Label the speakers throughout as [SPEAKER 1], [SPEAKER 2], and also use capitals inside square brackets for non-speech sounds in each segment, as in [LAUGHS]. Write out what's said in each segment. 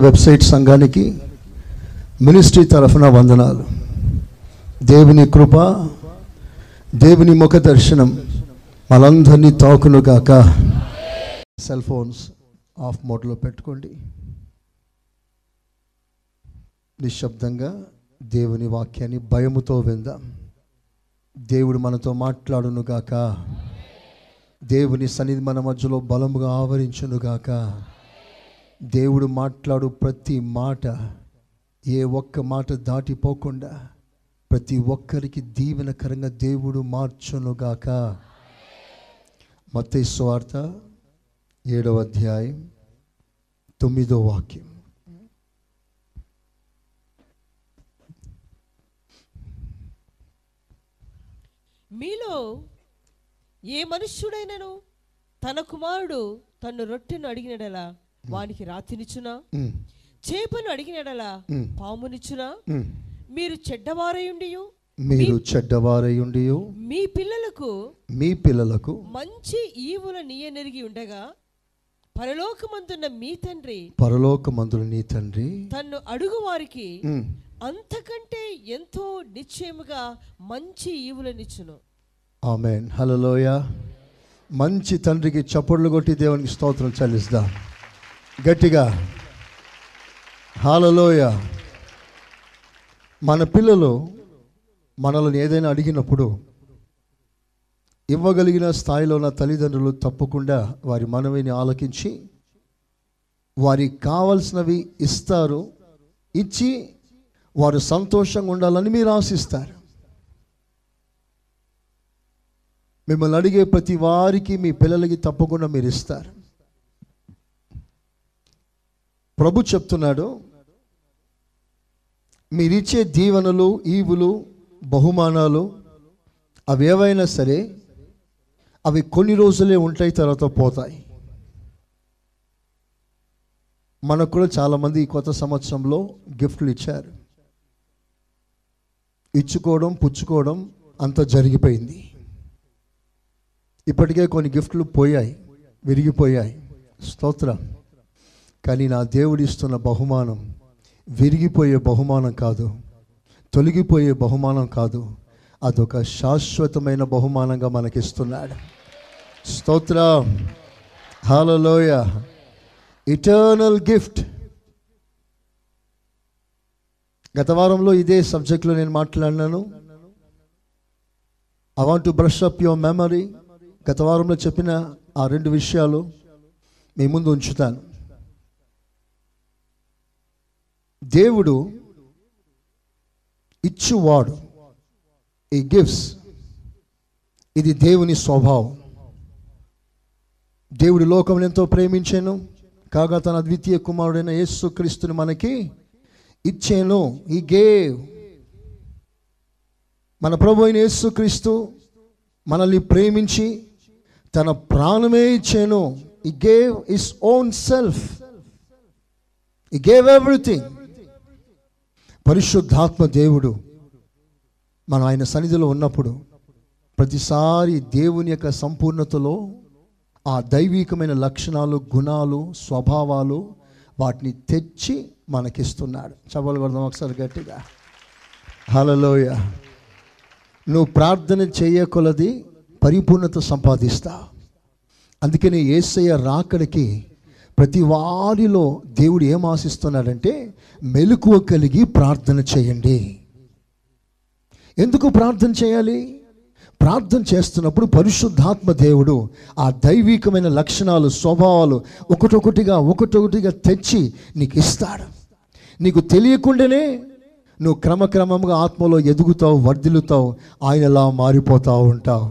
[SPEAKER 1] Website సంఘానికి ministry తరఫున వందనాలు. దేవుని కృప దేవుని ముఖ దర్శనం మనందరినీ తాకును కాక సెల్ ఫోన్స్ ఆఫ్ మోడ్లో పెట్టుకోండి. నిశ్శబ్దంగా దేవుని వాక్యాన్ని భయముతో విందాం. దేవుడు మనతో మాట్లాడును గాక. దేవుని సన్నిధి మన మధ్యలో బలముగా ఆవరించును గాక. దేవుడు మాట్లాడు ప్రతి మాట ఏ ఒక్క మాట దాటిపోకుండా ప్రతి ఒక్కరికి దీవెనకరంగా దేవుడు మార్చునుగాక. మత స్వార్త ఏడవ అధ్యాయం తొమ్మిదో వాక్యం.
[SPEAKER 2] మీలో ఏ మనుష్యుడైనను తన కుమారుడు తన్ను రొట్టెను అడిగినడలా? వానికి రాతినిచ్చునా? చేపను అడిగినడలా పామునిచ్చునా. మీరు చెడ్డవారయుండియు?
[SPEAKER 1] మీరు చెడ్డవారయుండి
[SPEAKER 2] మీ పిల్లలకు
[SPEAKER 1] మీ పిల్లలకు
[SPEAKER 2] మంచి ఈవుల నీయనెరిగి ఉండగా పరలోకమందున్న మీ తండ్రి
[SPEAKER 1] పరలోకమందులు నీ తండ్రి
[SPEAKER 2] తన్ను అడుగు వారికి అంతకంటే ఎంతో నిశ్చయముగా మంచి ఈవులనిచ్చును.
[SPEAKER 1] ఆమెన్. హలోయ మంచి తండ్రికి చప్పట్లు కొట్టి దేవునికి స్తోత్రం చెల్లిస్తాం. గట్టిగా. హాలలోయ. మన పిల్లలు మనల్ని ఏదైనా అడిగినప్పుడు ఇవ్వగలిగిన స్థాయిలో ఉన్న తల్లిదండ్రులు తప్పకుండా వారి మనవిని ఆలకించి వారికి కావలసినవి ఇస్తారు. ఇచ్చి వారు సంతోషంగా ఉండాలని మీరు ఆశిస్తారు. మిమ్మల్ని అడిగే ప్రతి వారికి మీ పిల్లలకి తప్పకుండా మీరు ఇస్తారు. ప్రభు చెప్తున్నాడు మీరిచ్చే దీవెనలు ఈవులు బహుమానాలు అవి ఏవైనా సరే అవి కొన్ని రోజులే ఉంటాయి తర్వాత పోతాయి. మనకు కూడా చాలామంది ఈ కొత్త సంవత్సరంలో గిఫ్ట్లు ఇచ్చారు. ఇచ్చుకోవడం పుచ్చుకోవడం అంత జరిగిపోయింది. ఇప్పటికే కొన్ని గిఫ్ట్లు పోయాయి విరిగిపోయాయి. స్తోత్రం. కానీ నా దేవుడు ఇస్తున్న బహుమానం విరిగిపోయే బహుమానం కాదు. తొలగిపోయే బహుమానం కాదు. అదొక శాశ్వతమైన బహుమానంగా మనకిస్తున్నాడు. స్తోత్రం. హాలలోయ ఇటర్నల్ గిఫ్ట్ గత వారంలో ఇదే సబ్జెక్ట్లో నేను మాట్లాడినాను. I want to brush up your memory గత వారంలో చెప్పిన ఆ రెండు విషయాలు మీ ముందు ఉంచుతాను. దేవుడు ఇచ్చువాడు. ఈ గిఫ్ట్స్ ఇది దేవుని స్వభావం. దేవుడి లోకం ఎంతో ప్రేమించాను కాగా తన ద్వితీయ కుమారుడైన యేసు క్రీస్తుని మనకి ఇచ్చాను. ఈ గేవ్ మన ప్రభు అయిన యేసు క్రీస్తు మనల్ని ప్రేమించి తన ప్రాణమే ఇచ్చాను. He gave his own self he gave everything పరిశుద్ధాత్మ దేవుడు మనం ఆయన సన్నిధిలో ఉన్నప్పుడు ప్రతిసారి దేవుని యొక్క సంపూర్ణతలో ఆ దైవికమైన లక్షణాలు గుణాలు స్వభావాలు వాటిని తెచ్చి మనకిస్తున్నాడు. చవలు కొడదాం ఒకసారి గట్టిగా. హలలోయ నువ్వు ప్రార్థన చేయకొలది పరిపూర్ణత సంపాదిస్తా. అందుకని ఏసయ్య రాకడికి ప్రతి వారిలో దేవుడు ఏం ఆశిస్తున్నాడంటే మెలకువ కలిగి ప్రార్థన చేయండి. ఎందుకు ప్రార్థన చేయాలి? ప్రార్థన చేస్తున్నప్పుడు పరిశుద్ధాత్మ దేవుడు ఆ దైవికమైన లక్షణాలు స్వభావాలు ఒకటొకటిగా ఒకటొకటిగా తెచ్చి నీకు ఇస్తాడు. నీకు తెలియకుండానే నువ్వు క్రమక్రమంగా ఆత్మలో ఎదుగుతావు వర్ధిల్లుతావు ఆయనలా మారిపోతావు ఉంటావు.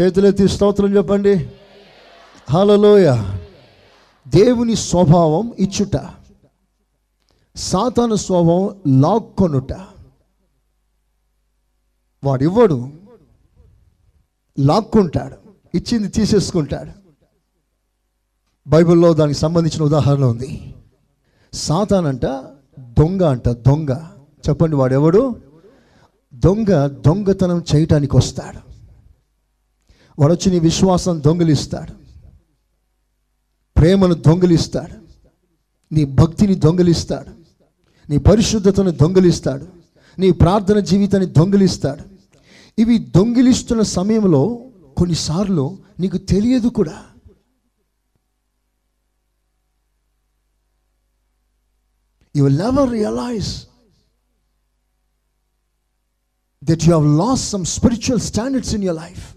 [SPEAKER 1] చేతులెత్తి స్తోత్రం చెప్పండి. హలోయ దేవుని స్వభావం ఇచ్చుట సాతాను స్వభావం లాక్కొనుట. వాడివ్వడు లాక్కుంటాడు ఇచ్చింది తీసేసుకుంటాడు. బైబిల్లో దానికి సంబంధించిన ఉదాహరణ ఉంది. సాతానంట దొంగ అంట దొంగ. చెప్పండి వాడెవడు? దొంగ దొంగతనం చేయటానికి వస్తాడు వాడు వచ్చి నీ విశ్వాసం దొంగిలిస్తాడు. ప్రేమను దొంగిలిస్తాడు. నీ భక్తిని దొంగలిస్తాడు. నీ పరిశుద్ధతను దొంగలిస్తాడు. నీ ప్రార్థన జీవితాన్ని దొంగిలిస్తాడు. ఇవి దొంగిలిస్తున్న సమయంలో కొన్నిసార్లు నీకు తెలియదు కూడా. You will never realise that you have lost some spiritual standards in your life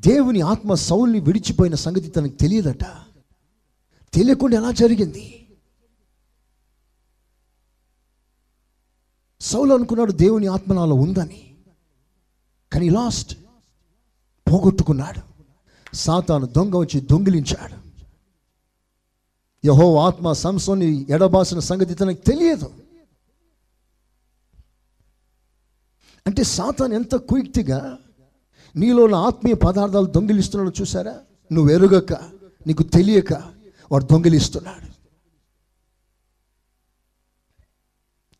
[SPEAKER 1] దేవుని ఆత్మ సౌల్ని విడిచిపోయిన సంగతి తనకు తెలియదట. తెలియకుండా ఎలా జరిగింది? సౌలు అనుకున్నాడు దేవుని ఆత్మ నాలో ఉందని. కానీ లాస్ట్ పోగొట్టుకున్నాడు. సాతాను దొంగ వచ్చి దొంగిలించాడు. యహో ఆత్మ సంసోని ఎడబాసిన సంగతి తనకు తెలియదు. అంటే సాతాన్ ఎంత క్విక్తిగా నీలో ఉన్న ఆత్మీయ పదార్థాలు దొంగిలిస్తున్నాడు చూసారా నువ్వు ఎరుగక నీకు తెలియక వాడు దొంగిలిస్తున్నాడు.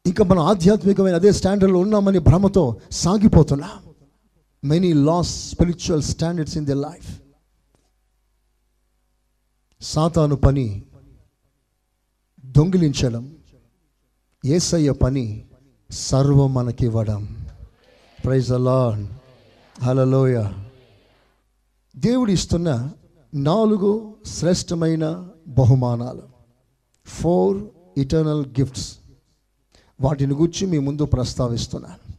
[SPEAKER 1] ఇంకా మనం ఆధ్యాత్మికమైన అదే స్టాండర్డ్లో ఉన్నామని భ్రమతో సాగిపోతున్నా. Many lost spiritual standards in the life సాతాను పని దొంగిలించడం ఏసయ్య పని సర్వం మనకివ్వడం ప్రైజ్ అలాన్ హలలోయ దేవుడు ఇస్తున్న నాలుగు శ్రేష్టమైన బహుమానాలు. ఫోర్ ఇటర్నల్ గిఫ్ట్స్ వాటిని గురించి మీ ముందు ప్రస్తావిస్తున్నాను.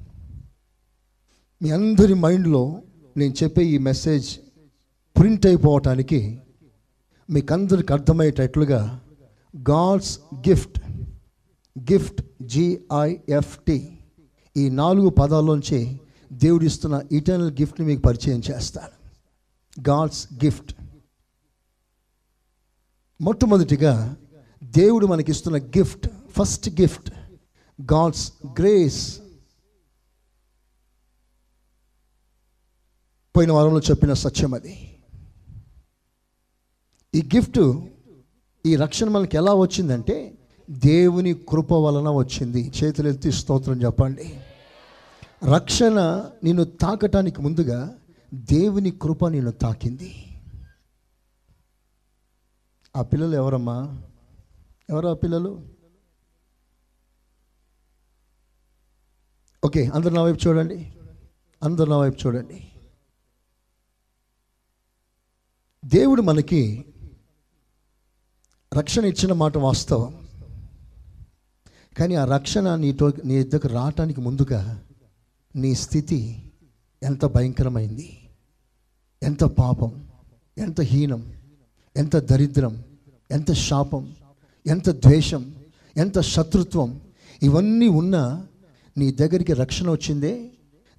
[SPEAKER 1] మీ అందరి మైండ్లో నేను చెప్పే ఈ మెసేజ్ ప్రింట్ అయిపోవటానికి మీకు అందరికి అర్థమయ్యేటట్లుగా God's gift gift G I F T ఈ నాలుగు పదాల్లోంచి దేవుడు ఇస్తున్న ఇటర్నల్ గిఫ్ట్ని మీకు పరిచయం చేస్తాను. గాడ్స్ గిఫ్ట్ మొట్టమొదటిగా దేవుడు మనకిస్తున్న gift first gift God's grace పోయిన వారంలో చెప్పిన సత్యం అది. ఈ గిఫ్ట్ ఈ రక్షణ మనకి ఎలా వచ్చిందంటే దేవుని కృప వలన వచ్చింది. చేతులెత్తి స్తోత్రం చెప్పండి. రక్షణ నిన్ను తాకటానికి ముందుగా దేవుని కృప నిన్ను తాకింది. ఆ పిల్లలు ఎవరమ్మా? ఎవరు ఆ పిల్లలు? ఓకే అందరు నా వైపు చూడండి. అందరు నా వైపు చూడండి. దేవుడు మనకి రక్షణ ఇచ్చిన మాట వాస్తవం. కానీ ఆ రక్షణ నీతో నీ దగ్గర రావటానికి ముందుగా నీ స్థితి ఎంత భయంకరమైంది ఎంత పాపం ఎంత హీనం ఎంత దరిద్రం ఎంత శాపం ఎంత ద్వేషం ఎంత శత్రుత్వం ఇవన్నీ ఉన్నా నీ దగ్గరికి రక్షణ వచ్చిందే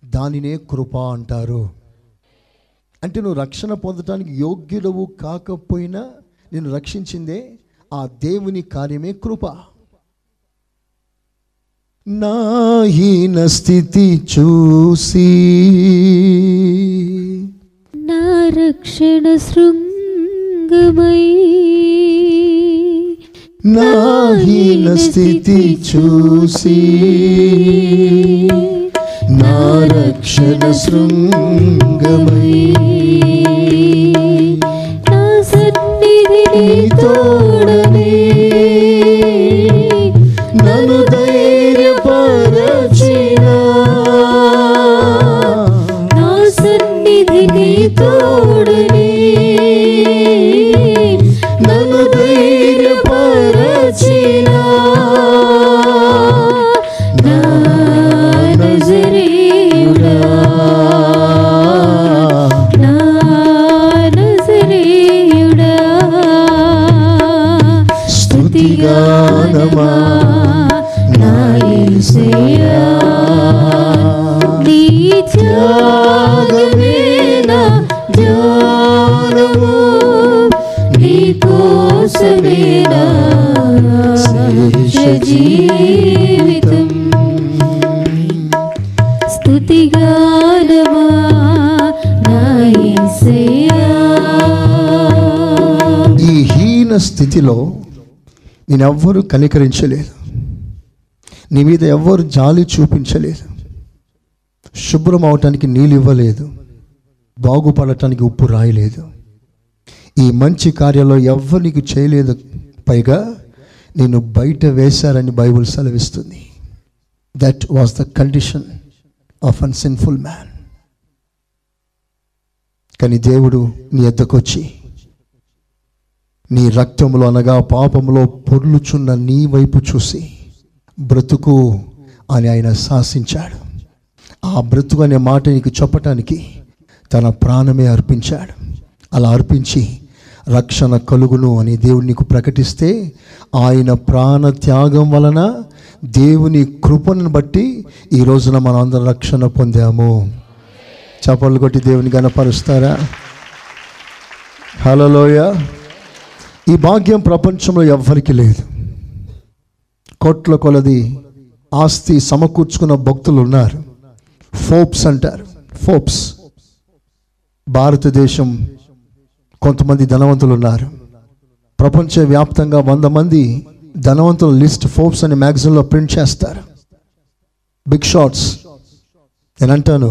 [SPEAKER 1] దానినే కృప అంటారు. అంటే నువ్వు రక్షణ పొందటానికి యోగ్యుడవు కాకపోయినా నేను రక్షించిందే ఆ దేవుని కార్యమే కృప. నా హీన స్థితి చూసి.
[SPEAKER 3] నా రక్షణ శృంగమై.
[SPEAKER 1] నా హీన స్థితి చూసి. నా రక్షణ శృంగమై.
[SPEAKER 3] నా సన్నిధిని తోడనే. శేష జీవితం
[SPEAKER 1] ఈ హీన స్థితిలో నేనెవ్వరూ కనికరించలేదు. నీ మీద ఎవ్వరు జాలి చూపించలేదు. శుభ్రం అవటానికి నీళ్ళు ఇవ్వలేదు. బాగుపడటానికి ఉప్పు రాయలేదు. ఈ మంచి కార్యంలో నీకు చేయలేదు. పైగా నేను బయట వేశారని బైబుల్ సెలవిస్తుంది. That was the condition of an sinful man కానీ దేవుడు నీ ఎద్దకొచ్చి నీ రక్తంలో అనగా పాపములో పొర్లుచున్న నీ వైపు చూసి బ్రతుకు అని ఆయన శాసించాడు. ఆ బ్రతుకు అనే మాట నీకు చెప్పటానికి తన ప్రాణమే అర్పించాడు. అలా అర్పించి రక్షణ కలుగును అని దేవుడు నీకు ప్రకటిస్తే ఆయన ప్రాణ త్యాగం వలన దేవుని కృపను బట్టి ఈ రోజున మనం అందరం రక్షణ పొందాము. చపలు కొట్టి దేవుని గనపరుస్తారా హలోయ ఈ భాగ్యం ప్రపంచంలో ఎవ్వరికి లేదు. కోట్ల కొలది ఆస్తి సమకూర్చుకున్న భక్తులు ఉన్నారు. ఫోప్స్ అంటారు. ఫోప్స్. భారతదేశం కొంతమంది ధనవంతులు ఉన్నారు ప్రపంచవ్యాప్తంగా వంద మంది ధనవంతుల లిస్ట్ ఫోర్బ్స్ అనే మ్యాగజైన్లో ప్రింట్ చేస్తారు. Big shots. నేను అంటాను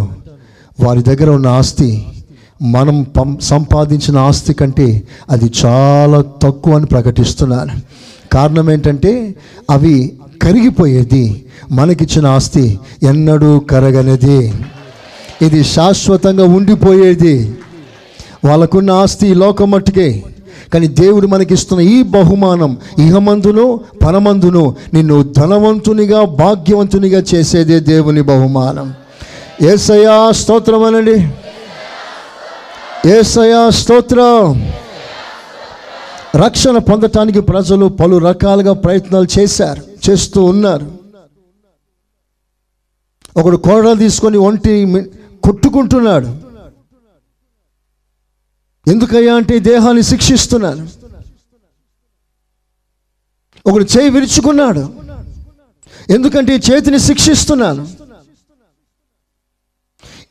[SPEAKER 1] వారి దగ్గర ఉన్న ఆస్తి మనం పం సంపాదించిన ఆస్తి కంటే అది చాలా తక్కువ అని ప్రకటిస్తున్నాను కారణం ఏంటంటే అవి కరిగిపోయేది మనకిచ్చిన ఆస్తి ఎన్నడూ కరగనిది. ఇది శాశ్వతంగా ఉండిపోయేది. వాళ్ళకున్న ఆస్తి ఈ లోకం మట్టుకే. కానీ దేవుడు మనకిస్తున్న ఈ బహుమానం ఇహమందును పరమందును నిన్ను ధనవంతునిగా భాగ్యవంతునిగా చేసేదే దేవుని బహుమానం. ఏసయా స్తోత్రం అనండి. ఏసయా స్తోత్రం. రక్షణ పొందటానికి ప్రజలు పలు రకాలుగా ప్రయత్నాలు చేశారు చేస్తూ ఉన్నారు. ఒకడు కోడలు తీసుకొని ఒంటి కొట్టుకుంటున్నాడు. ఎందుకయ్యా అంటే దేహాన్ని శిక్షిస్తున్నాను. ఒకడు చేయి విరుచుకున్నాడు. ఎందుకంటే ఈ చేతిని శిక్షిస్తున్నాను.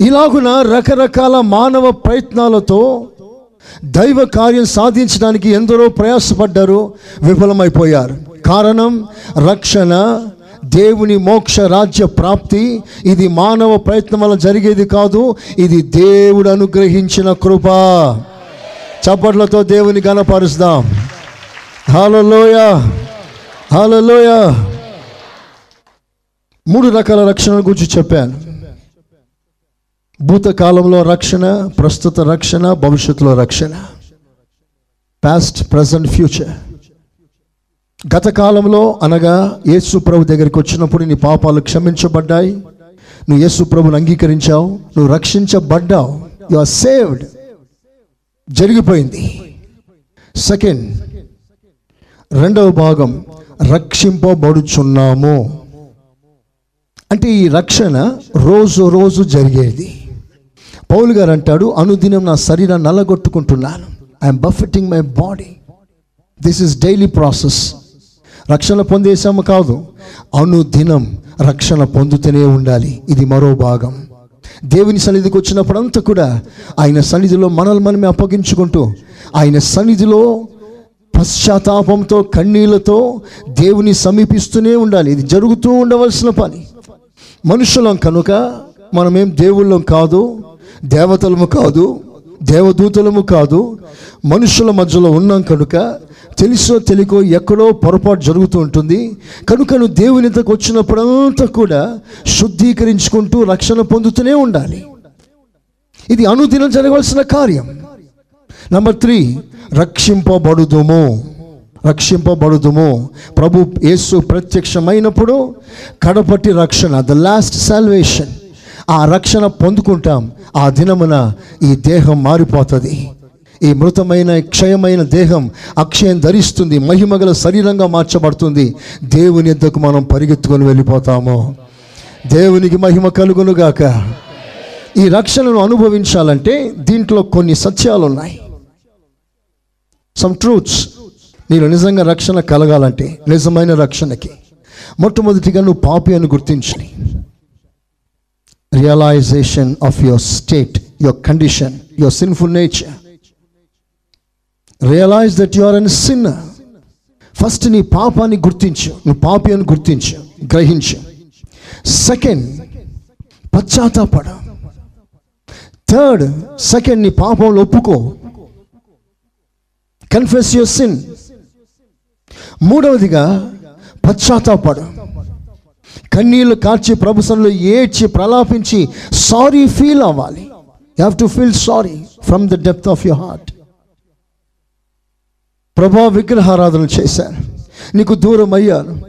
[SPEAKER 1] ఇలాగున రకరకాల మానవ ప్రయత్నాలతో దైవ కార్యం సాధించడానికి ఎందరో ప్రయాసపడ్డారు విఫలమైపోయారు. కారణం రక్షణ దేవుని మోక్ష రాజ్య ప్రాప్తి. ఇది మానవ ప్రయత్నం వల్ల జరిగేది కాదు ఇది దేవుడు అనుగ్రహించిన కృప. చప్పట్లతో దేవుని గణపరుస్తాం హలోయ హలోయ మూడు రకాల రక్షణ గురించి చెప్పాను. భూతకాలంలో రక్షణ ప్రస్తుత రక్షణ భవిష్యత్తులో రక్షణ. పాస్ట్ ప్రజెంట్ ఫ్యూచర్ గత కాలంలో అనగా యేసు ప్రభు దగ్గరికి వచ్చినప్పుడు నీ పాపాలు క్షమించబడ్డాయి. నువ్వు యేసు ప్రభుని అంగీకరించావు. నువ్వు రక్షించబడ్డావు. యు ఆర్ సేవ్డ్ జరిగిపోయింది. సెకండ్ రెండవ భాగం రక్షింపబడుచున్నాము. అంటే ఈ రక్షణ రోజు రోజు జరిగేది. పౌలు గారు అంటాడు అనుదినం నా శరీరాన్ని నల్లగొట్టుకుంటున్నాను. I'm buffeting my body this is daily process రక్షణ పొందేసాము కాదు అనుదినం రక్షణ పొందుతూనే ఉండాలి. ఇది మరో భాగం. దేవుని సన్నిధికి వచ్చినప్పుడంతా కూడా ఆయన సన్నిధిలో మనల్ని మనమే అప్పగించుకుంటూ ఆయన సన్నిధిలో పశ్చాత్తాపంతో కన్నీళ్ళతో దేవుని సమీపిస్తూనే ఉండాలి. ఇది జరుగుతూ ఉండవలసిన పని. మనుషులం కనుక మనమేం దేవుళ్ళం కాదు దేవతలము కాదు దేవదూతలము కాదు మనుషుల మధ్యలో ఉన్నాం కనుక తెలుసో తెలియకో ఎక్కడో పొరపాటు జరుగుతూ ఉంటుంది. కనుక నువ్వు దేవుని ఇంతకు వచ్చినప్పుడంతా కూడా శుద్ధీకరించుకుంటూ రక్షణ పొందుతూనే ఉండాలి. ఇది అనుదినం జరగవలసిన కార్యం. Number three రక్షింపబడుదుము. రక్షింపబడుదుము. ప్రభు యేసు ప్రత్యక్షమైనప్పుడు కడపటి రక్షణ ద లాస్ట్ సాల్వేషన్ ఆ రక్షణ పొందుకుంటాం. ఆ దినమున ఈ దేహం మారిపోతుంది. ఈ మృతమైన క్షయమైన దేహం అక్షయం ధరిస్తుంది. మహిమగల శరీరంగా మార్చబడుతుంది. దేవుని ఎద్దకు మనం పరిగెత్తుకొని వెళ్ళిపోతాము. దేవునికి మహిమ కలుగునుగాక ఈ రక్షణను అనుభవించాలంటే దీంట్లో కొన్ని సత్యాలు ఉన్నాయి సమ్ ట్రూత్స్ నేను నిజంగా రక్షణ కలగాలంటే నిజమైన రక్షణకి. మొట్టమొదటిగా నువ్వు పాపి అని గుర్తించాలి realisation of your state your condition your sinful nature realise that you are an sin first నీ పాపాన్ని గుర్తించు. నువ్వు పాపి అని గుర్తించు. గ్రహించు. సెకండ్ పశ్చాత్తాపడ. థర్డ్ సెకండ్ నీ పాపంలో ఒప్పుకో. కన్ఫెస్ యువర్ సిన్ మూడవదిగా పశ్చాత్తాపడు. కన్నీళ్ళు కార్చి ప్రభుత్వంలో ఏడ్చి ప్రలాపించి సారీ ఫీల్ అవ్వాలి. You have to feel sorry from the depth of your heart ప్రభా విగ్రహారాధన చేశాను. నీకు దూరం అయ్యాను.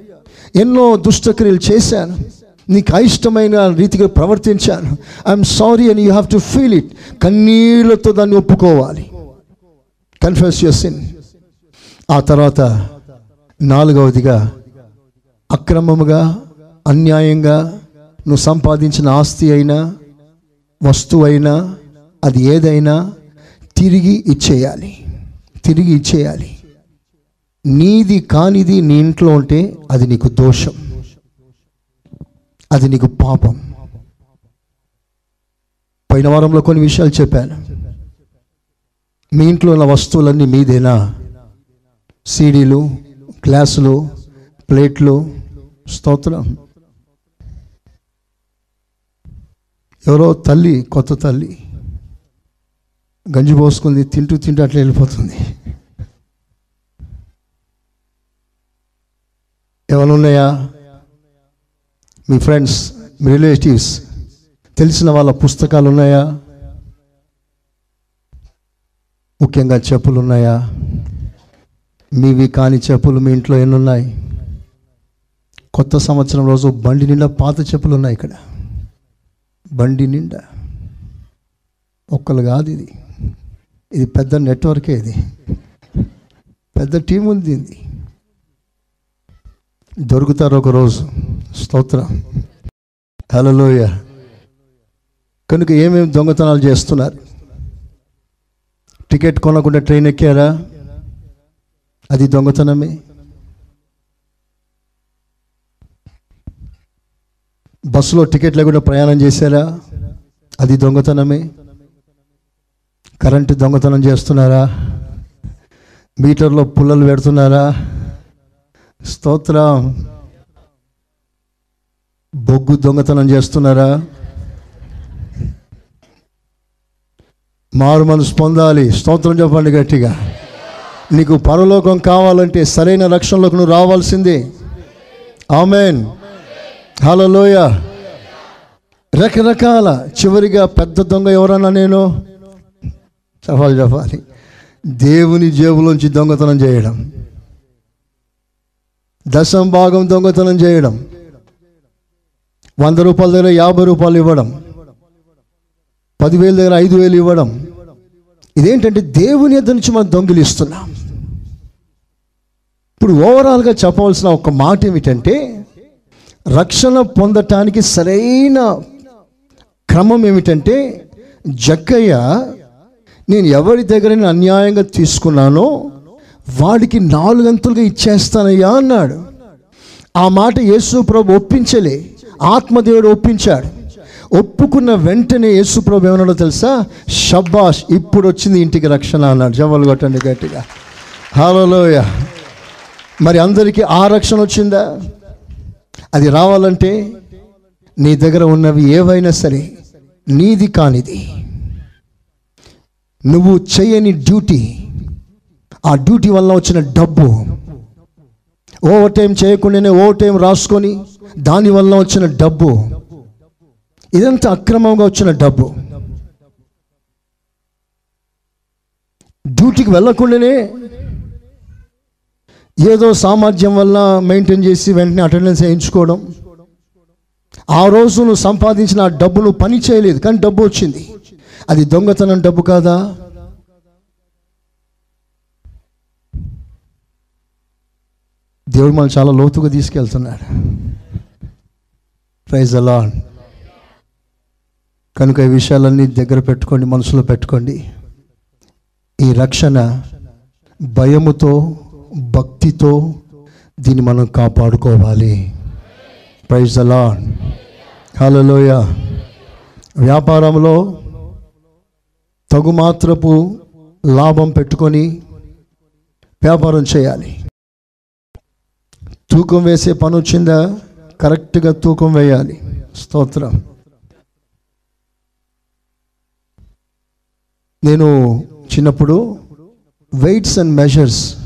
[SPEAKER 1] ఎన్నో దుష్టక్రియలు చేశాను. నీకు అయిష్టమైన రీతిగా ప్రవర్తించాను. ఐఎమ్ సారీ అని you have to feel it కన్నీళ్ళతో దాన్ని ఒప్పుకోవాలి. కన్ఫెస్ యువర్ సిన్ ఆ తర్వాత నాలుగవదిగా అక్రమముగా అన్యాయంగా నువ్వు సంపాదించిన ఆస్తి అయినా వస్తువు అయినా అది ఏదైనా తిరిగి ఇచ్చేయాలి. తిరిగి ఇచ్చేయాలి. నీది కానిది నీ ఇంట్లో ఉంటే అది నీకు దోషం. అది నీకు పాపం. పోయిన వారంలో కొన్ని విషయాలు చెప్పాను. మీ ఇంట్లో ఉన్న వస్తువులన్నీ మీదేనా? సీడీలు గ్లాసులు ప్లేట్లు స్తోత్రం. ఎవరో తల్లి కొత్త తల్లి. గంజి పోసుకుంది తింటూ తింటూ అట్లా వెళ్ళిపోతుంది. ఏమైనా ఉన్నాయా? మీ ఫ్రెండ్స్ మీ రిలేటివ్స్ తెలిసిన వాళ్ళ పుస్తకాలు ఉన్నాయా? ముఖ్యంగా చెప్పులు ఉన్నాయా? మీవి కాని చెప్పులు మీ ఇంట్లో ఎన్ని ఉన్నాయి కొత్త సంవత్సరం రోజు బండి నిండా పాత చెప్పులు ఉన్నాయి ఇక్కడ. బండి నిండా ఒక్కలు కాదు ఇది. ఇది పెద్ద నెట్వర్కే ఇది. పెద్ద టీం ఉంది ఇది. దొరుకుతారు ఒక రోజు స్తోత్రం. హలోయ కనుక ఏమేమి దొంగతనాలు చేస్తున్నారు? టికెట్ కొనకుండా ట్రైన్ ఎక్కారా? అది దొంగతనమే. బస్సులో టికెట్ లేకుండా ప్రయాణం చేశారా? అది దొంగతనమే. కరెంటు దొంగతనం చేస్తున్నారా? మీటర్లో పుల్లలు పెడుతున్నారా? స్తోత్రం. బొగ్గు దొంగతనం చేస్తున్నారా? మారు మనసు పొందాలి. స్తోత్రం చెప్పండి గట్టిగా. నీకు పరలోకం కావాలంటే సరైన రక్షణలోకి నువ్వు రావాల్సిందే. ఆమెన్. హలోయ రకరకాల చివరిగా పెద్ద దొంగ ఎవరన్నా నేను? చెప్పాలి చెప్పాలి దేవుని జేబులోంచి దొంగతనం చేయడం. దశం భాగం దొంగతనం చేయడం. వంద రూపాయల దగ్గర యాభై రూపాయలు ఇవ్వడం. పదివేల దగ్గర ఐదు వేలు ఇవ్వడం. ఇదేంటంటే దేవుని ఎద్దు నుంచి మనం దొంగిలిస్తున్నాం. ఇప్పుడు ఓవరాల్గా చెప్పవలసిన ఒక మాట ఏమిటంటే రక్షణ పొందటానికి సరైన క్రమం ఏమిటంటే జక్కయ్య నేను ఎవరి దగ్గర అన్యాయంగా తీసుకున్నానో వాడికి నాలుగంతులుగా ఇచ్చేస్తానయ్యా అన్నాడు. ఆ మాట యేసు ప్రభు ఒప్పించలే. ఆత్మదేవుడు ఒప్పించాడు. ఒప్పుకున్న వెంటనే యేసు ప్రభు ఏమన్నాడో తెలుసా? షబ్బాష్ ఇప్పుడు వచ్చింది ఇంటికి రక్షణ అన్నాడు. జవ్వలు కొట్టండి గట్టిగా. హలోయ మరి అందరికీ ఆ రక్షణ వచ్చిందా? అది రావాలంటే నీ దగ్గర ఉన్నవి ఏవైనా సరే నీది కానిది. నువ్వు చేయని డ్యూటీ ఆ డ్యూటీ వల్ల వచ్చిన డబ్బు ఓవర్ టైం చేయకుండానే ఓవర్ టైం రాసుకొని దానివల్ల వచ్చిన డబ్బు ఇదంతా అక్రమంగా వచ్చిన డబ్బు. డ్యూటీకి వెళ్ళకుండానే ఏదో సామర్థ్యం వల్ల మెయింటైన్ చేసి వెంటనే అటెండెన్స్ వేయించుకోవడం. ఆ రోజు నువ్వు సంపాదించిన ఆ డబ్బు నువ్వు పని చేయలేదు కానీ డబ్బు వచ్చింది. అది దొంగతనం డబ్బు కాదా? దేవుడు మనం చాలా లోతుగా తీసుకెళ్తున్నాడు. ప్రైజ్ అలా కనుక ఈ విషయాలన్నీ దగ్గర పెట్టుకోండి మనసులో పెట్టుకోండి. ఈ రక్షణ భయముతో భక్తితో దీన్ని మనం కాపాడుకోవాలి. ప్రైజ్ అలా హలోయ వ్యాపారంలో తగుమాత్రపు లాభం పెట్టుకొని వ్యాపారం చేయాలి. తూకం వేసే పని వచ్చిందా? కరెక్ట్గా తూకం వేయాలి. స్తోత్రం. నేను చిన్నప్పుడు వెయిట్స్ అండ్ మెజర్స్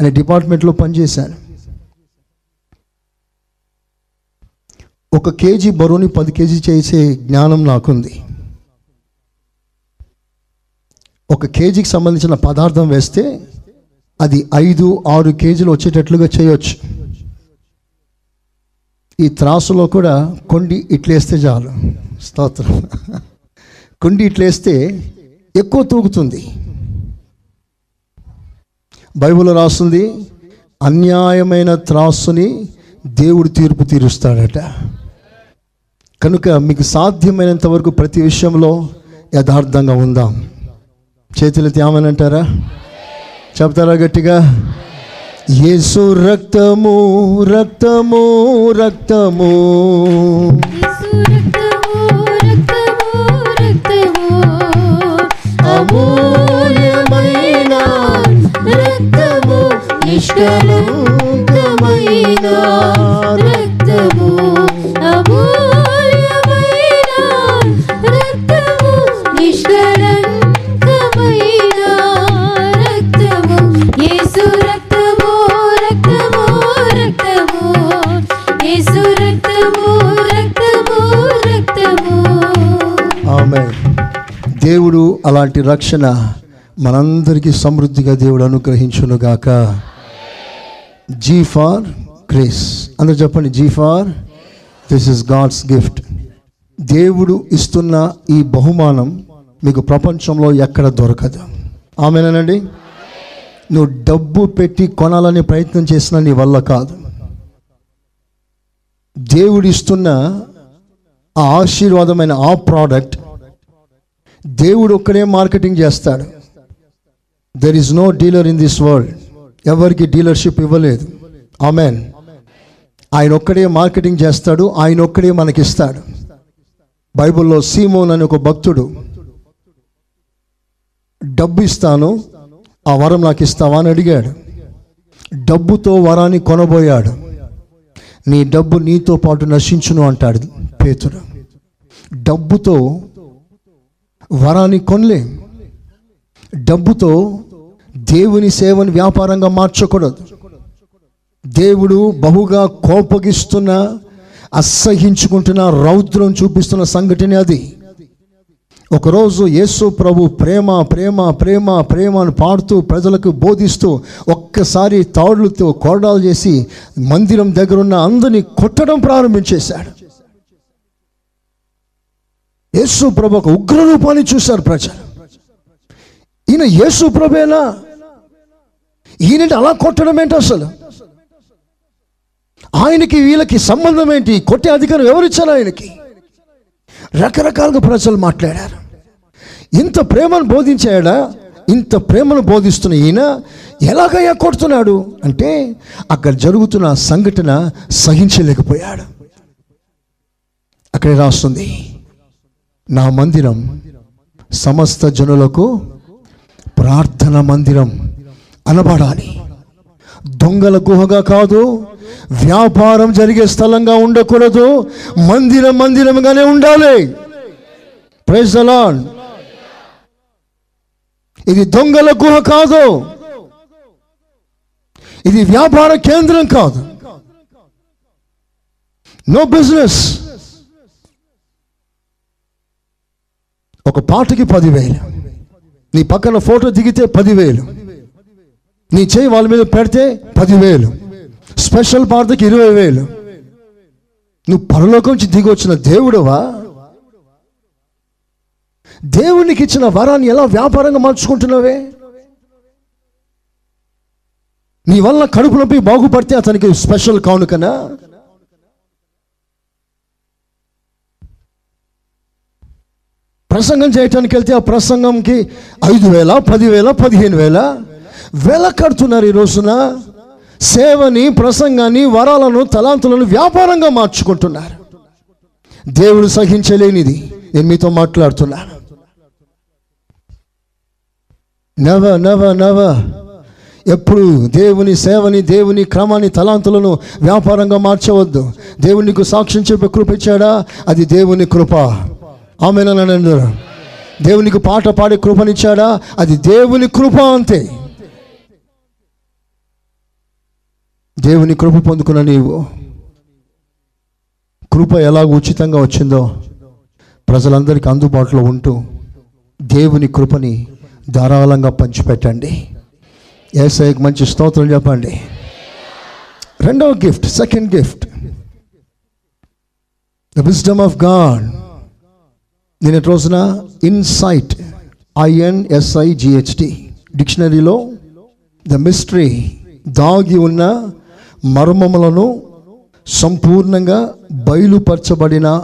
[SPEAKER 1] అనే డిపార్ట్మెంట్లో పనిచేశాను. ఒక కేజీ బరువుని పది కేజీ చేసే జ్ఞానం నాకుంది. ఒక కేజీకి సంబంధించిన పదార్థం వేస్తే అది ఐదు ఆరు కేజీలు వచ్చేటట్లుగా చేయొచ్చు. ఈ త్రాసులో కూడా కొండి ఇట్లేస్తే చాలు. స్తోత్రం. కొండి ఇట్లేస్తే ఎక్కువ తూగుతుంది. బైబిల్ రాస్తుంది అన్యాయమైన త్రాసుని దేవుడు తీర్పు తీరుస్తాడట. కనుక మీకు సాధ్యమైనంత వరకు ప్రతి విషయంలో యథార్థంగా ఉందాం. చేతులు అంటారా చెప్తారా గట్టిగా? యేసు రక్తము రక్తము రక్తము.
[SPEAKER 3] అమూ నిష్కలంకమైన రక్తము అమూల్యమైన రక్తము నిష్కలంకమైన రక్తము యేసు రక్తము రక్తము రక్తము యేసు రక్తము రక్తము రక్తము.
[SPEAKER 1] ఆమె దేవుడు అలాంటి రక్షణ మనందరికీ సమృద్ధిగా దేవుడు అనుగ్రహించునుగాక. జీ ఫార్ గ్రేస్ అందరూ చెప్పండి G for this is God's gift దేవుడు ఇస్తున్న ఈ బహుమానం మీకు ప్రపంచంలో ఎక్కడ దొరకదు. ఆమెనండి నువ్వు డబ్బు పెట్టి కొనాలని ప్రయత్నం చేసినా నీ వల్ల కాదు. దేవుడు ఇస్తున్న ఆ ఆశీర్వాదమైన ఆ ప్రోడక్ట్ దేవుడు ఒక్కడే మార్కెటింగ్ చేస్తాడు. There is no dealer in this world ఎవరికి డీలర్షిప్ ఇవ్వలేదు. ఆమెన్. ఆయన ఒక్కడే మార్కెటింగ్ చేస్తాడు ఆయన ఒక్కడే మనకిస్తాడు. బైబిల్లో సీమోన్ అని ఒక భక్తుడు డబ్బు ఇస్తాను ఆ వరం నాకు ఇస్తావా? అని అడిగాడు. డబ్బుతో వరాన్ని కొనబోయాడు. నీ డబ్బు నీతో పాటు నశించును అంటాడు పేతుడు డబ్బుతో వరాన్ని కొనలేం. డబ్బుతో దేవుని సేవను వ్యాపారంగా మార్చకూడదు. దేవుడు బహుగా కోపగిస్తున్న అసహించుకుంటున్న రౌద్రం చూపిస్తున్న సంఘటన అది. ఒకరోజు యేసు ప్రభు ప్రేమ ప్రేమ ప్రేమ ప్రేమ అని పాడుతూ ప్రజలకు బోధిస్తూ ఒక్కసారి తాడులతో కోరడాలు చేసి మందిరం దగ్గరున్న అందరినీ కొట్టడం ప్రారంభించేశాడు. యేసు ప్రభు ఒక ఉగ్ర రూపాన్ని చూశారు ప్రజలు. ఈయన యేసు ప్రభేనా? ఈయనంటే అలా కొట్టడం ఏంటి అసలు? ఆయనకి వీళ్ళకి సంబంధం ఏంటి? కొట్టే అధికారం ఎవరిచ్చారు ఆయనకి? రకరకాలుగా ప్రజలు మాట్లాడారు. ఇంత ప్రేమను బోధించాడా? ఇంత ప్రేమను బోధిస్తున్న ఈయన ఎలాగయ్యా కొడుతున్నాడు? అంటే అక్కడ జరుగుతున్న సంఘటన సహించలేకపోయాడు. అక్కడే రాస్తుంది నా మందిరం సమస్త జనులకు ప్రార్థన మందిరం అనబడాలి. దొంగల గుహగా కాదు వ్యాపారం జరిగే స్థలంగా ఉండకూడదు మందిరం మందిరంగానే ఉండాలి. ప్రైజ్ అలాన్ ఇది దొంగల గుహ కాదు. ఇది వ్యాపార కేంద్రం కాదు. నో బిజినెస్ ఒక పాటకి పదివేలు. నీ పక్కన ఫోటో దిగితే పదివేలు. నీ చేయి వాళ్ళ మీద పెడితే పదివేలు. స్పెషల్ పాటకి ఇరవై వేలు నువ్వు పరలోకం నుంచి దిగి వచ్చిన దేవుడువా? దేవునికి ఇచ్చిన వరాన్ని ఎలా వ్యాపారంగా మార్చుకుంటున్నావే? నీ వల్ల కడుపు నొప్పి బాగుపడితే అతనికి స్పెషల్ కానుకనా? ప్రసంగం చేయటానికి వెళ్తే ఆ ప్రసంగంకి ఐదు వేల పదివేల పదిహేను వేల? వెలకడుతున్నారు ఈ రోజున. సేవని ప్రసంగాన్ని వరాలను తలాంతులను వ్యాపారంగా మార్చుకుంటున్నారు. దేవుడు సహించలేనిది. నేను మీతో మాట్లాడుతున్నాను నవ నవ నవ. ఎప్పుడు దేవుని సేవని దేవుని క్రమాన్ని తలాంతులను వ్యాపారంగా మార్చవద్దు. దేవునికి సాక్ష్యం చెప్పే కృప ఇచ్చాడా? అది దేవుని కృప. ఆమె దేవునికి పాట పాడే కృపనిచ్చాడా? అది దేవుని కృప అంతే. దేవుని కృప పొందుకున్న నీవు. కృప ఎలాగ ఉచితంగా వచ్చిందో ప్రజలందరికీ అందుబాటులో ఉంటూ దేవుని కృపని ధారాళంగా పంచిపెట్టండి. ఏసఐకి మంచి స్తోత్రం చెప్పండి. రెండవ gift second gift. The wisdom of God ఎటు రోజున insight I N S I G H T డిక్షనరీలో the mystery దాగి ఉన్న మర్మములను సంపూర్ణంగా బయలుపరచబడిన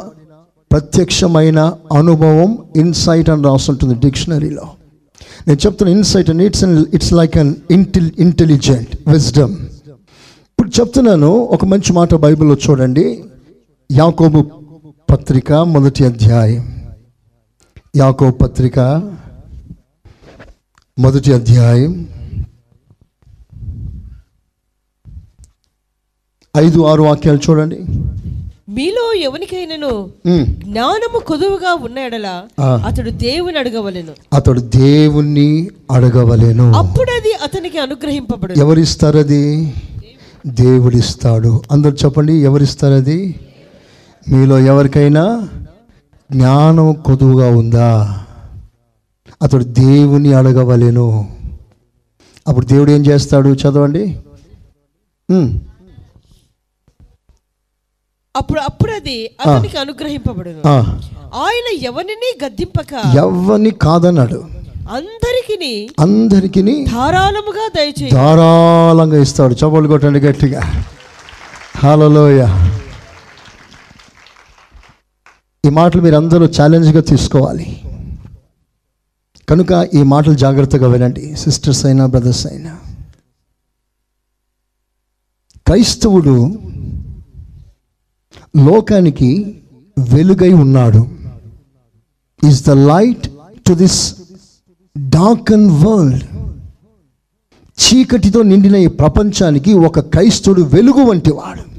[SPEAKER 1] ప్రత్యక్షమైన అనుభవం ఇన్సైట్ అని రాస్తుంటుంది డిక్షనరీలో. నేను చెప్తున్న ఇన్సైట్ అని it's it's like an intel intelligent wisdom ఇప్పుడు చెప్తున్నాను ఒక మంచి మాట బైబిల్లో చూడండి. యాకోబు పత్రిక మొదటి అధ్యాయం. యాకోబు పత్రిక మొదటి అధ్యాయం. ఐదు ఆరు వాక్యాలు చూడండి.
[SPEAKER 2] మీలో ఎవరికైనాను. జ్ఞానము కొదువుగా ఉన్న ఎడల
[SPEAKER 1] ఆ.
[SPEAKER 2] అతడు దేవుని అడగవలెను.
[SPEAKER 1] అతడు దేవుణ్ణి అడగవలేను.
[SPEAKER 2] అప్పుడది అతనికి అనుగ్రహింపబడు
[SPEAKER 1] ఎవరిస్తారు అది దేవుడిస్తాడు. అందరు చెప్పండి ఎవరిస్తారు అది మీలో ఎవరికైనా జ్ఞానం కొదువుగా ఉందా? అతడు దేవుని అడగవలేను. అప్పుడు దేవుడు ఏం చేస్తాడు? చదవండి. ఉమ్.
[SPEAKER 2] అప్పుడు అప్పుడది అతనికి అనుగ్రహింపబడును.
[SPEAKER 1] ఆ.
[SPEAKER 2] ఆయన ఎవరిని గద్దింపక?
[SPEAKER 1] ఎవ్వని కాదన్నాడు.
[SPEAKER 2] అందరికిని
[SPEAKER 1] అందరికీ
[SPEAKER 2] ధారాళముగా దయచేయి.
[SPEAKER 1] ధారాళంగా ఇస్తాడు. చపలు కొట్టండి గట్టిగా. హలోయ ఈ మాటలు మీరు అందరూ ఛాలెంజ్గా తీసుకోవాలి. కనుక ఈ మాటలు జాగ్రత్తగా వినండి సిస్టర్స్ అయినా బ్రదర్స్ అయినా. క్రైస్తవుడు లోకానికి వెలుగై ఉన్నాడు. Is the light to this dark and world చీకటితో నిండిన ఈ ప్రపంచానికి ఒక క్రైస్తుడు వెలుగు వంటి వాడు.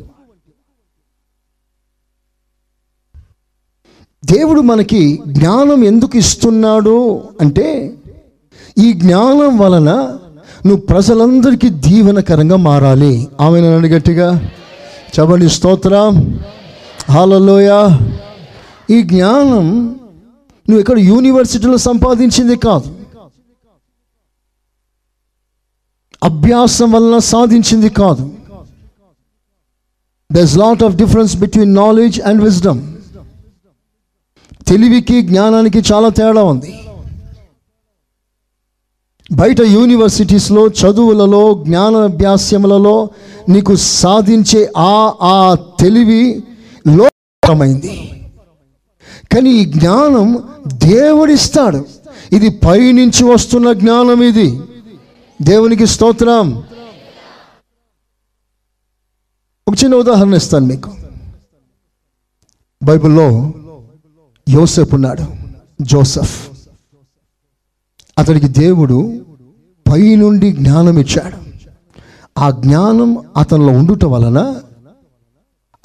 [SPEAKER 1] దేవుడు మనకి జ్ఞానం ఎందుకు ఇస్తున్నాడు అంటే ఈ జ్ఞానం వలన నువ్వు ప్రజలందరికీ దీవెనకరంగా మారాలి. ఆమె నన్ను గట్టిగా చెప్పండి స్తోత్రం. హాలలోయ ఈ జ్ఞానం నువ్వు ఇక్కడ యూనివర్సిటీలో సంపాదించింది కాదు. అభ్యాసం వలన సాధించింది కాదు. Thus lot of difference between knowledge and wisdom తెలివికి జ్ఞానానికి చాలా తేడా ఉంది. బయట యూనివర్సిటీస్లో చదువులలో జ్ఞానాభ్యాసములలో నీకు సాధించే ఆ ఆ తెలివి లోకమైంది కానీ ఈ జ్ఞానం దేవుడిస్తాడు. ఇది పైనుంచి వస్తున్న జ్ఞానం ఇది. దేవునికి స్తోత్రం. ఒక చిన్న ఉదాహరణ ఇస్తాను మీకు. బైబిల్లో యోసెఫ్ ఉన్నాడు జోసెఫ్. అతనికి దేవుడు పైనుండి జ్ఞానం ఇచ్చాడు. ఆ జ్ఞానం అతనిలో ఉండుట వలన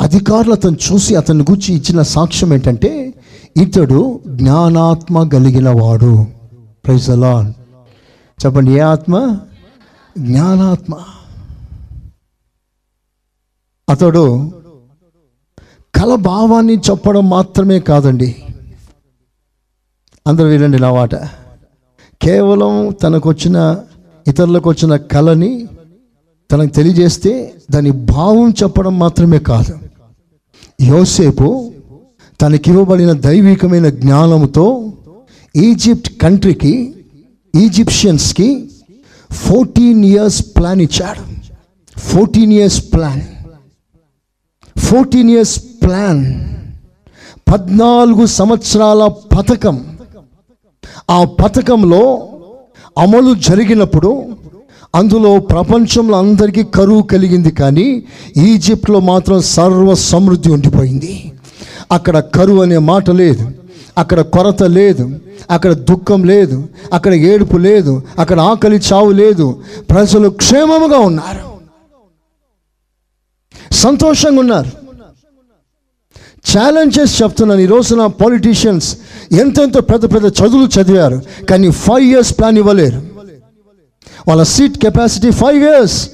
[SPEAKER 1] అధికారులు అతను చూసి అతని గురించి ఇచ్చిన సాక్ష్యం ఏంటంటే ఇతడు జ్ఞానాత్మ కలిగిన వాడు ప్రైజ్ అలాన్ చెప్పండి ఏ ఆత్మ? జ్ఞానాత్మ. అతడు కల భావాన్ని చెప్పడం మాత్రమే కాదండి. అందరూ వినండి నా మాట. కేవలం తనకు వచ్చిన ఇతరులకు వచ్చిన కళని తనకు తెలియజేస్తే దాని భావం చెప్పడం మాత్రమే కాదు. యోసేపు తనకివ్వబడిన దైవికమైన జ్ఞానంతో ఈజిప్ట్ కంట్రీకి ఈజిప్షియన్స్కి ఫోర్టీన్ ఇయర్స్ ప్లాన్ ఇచ్చాడు. Fourteen years plan. Fourteen years plan. పద్నాలుగు సంవత్సరాల పథకం. ఆ పథకంలో అమలు జరిగినప్పుడు అందులో ప్రపంచంలో అందరికీ కరువు కలిగింది కానీ ఈజిప్ట్లో మాత్రం సర్వ సమృద్ధి ఉండిపోయింది. అక్కడ కరువు అనే మాట లేదు. అక్కడ కొరత లేదు. అక్కడ దుఃఖం లేదు. అక్కడ ఏడుపు లేదు. అక్కడ ఆకలి చావు లేదు. ప్రజలు క్షేమముగా ఉన్నారు. సంతోషంగా ఉన్నారు. ఛాలెంజెస్ చెప్తున్నాను. ఈ రోజున పాలిటీషియన్స్ ఎంతెంతో పెద్ద పెద్ద చదువులు చదివారు. కానీ ఫైవ్ ఇయర్స్ ప్లాన్ ఇవ్వలేరు. వాళ్ళ సీట్ కెపాసిటీ ఫైవ్ ఇయర్స్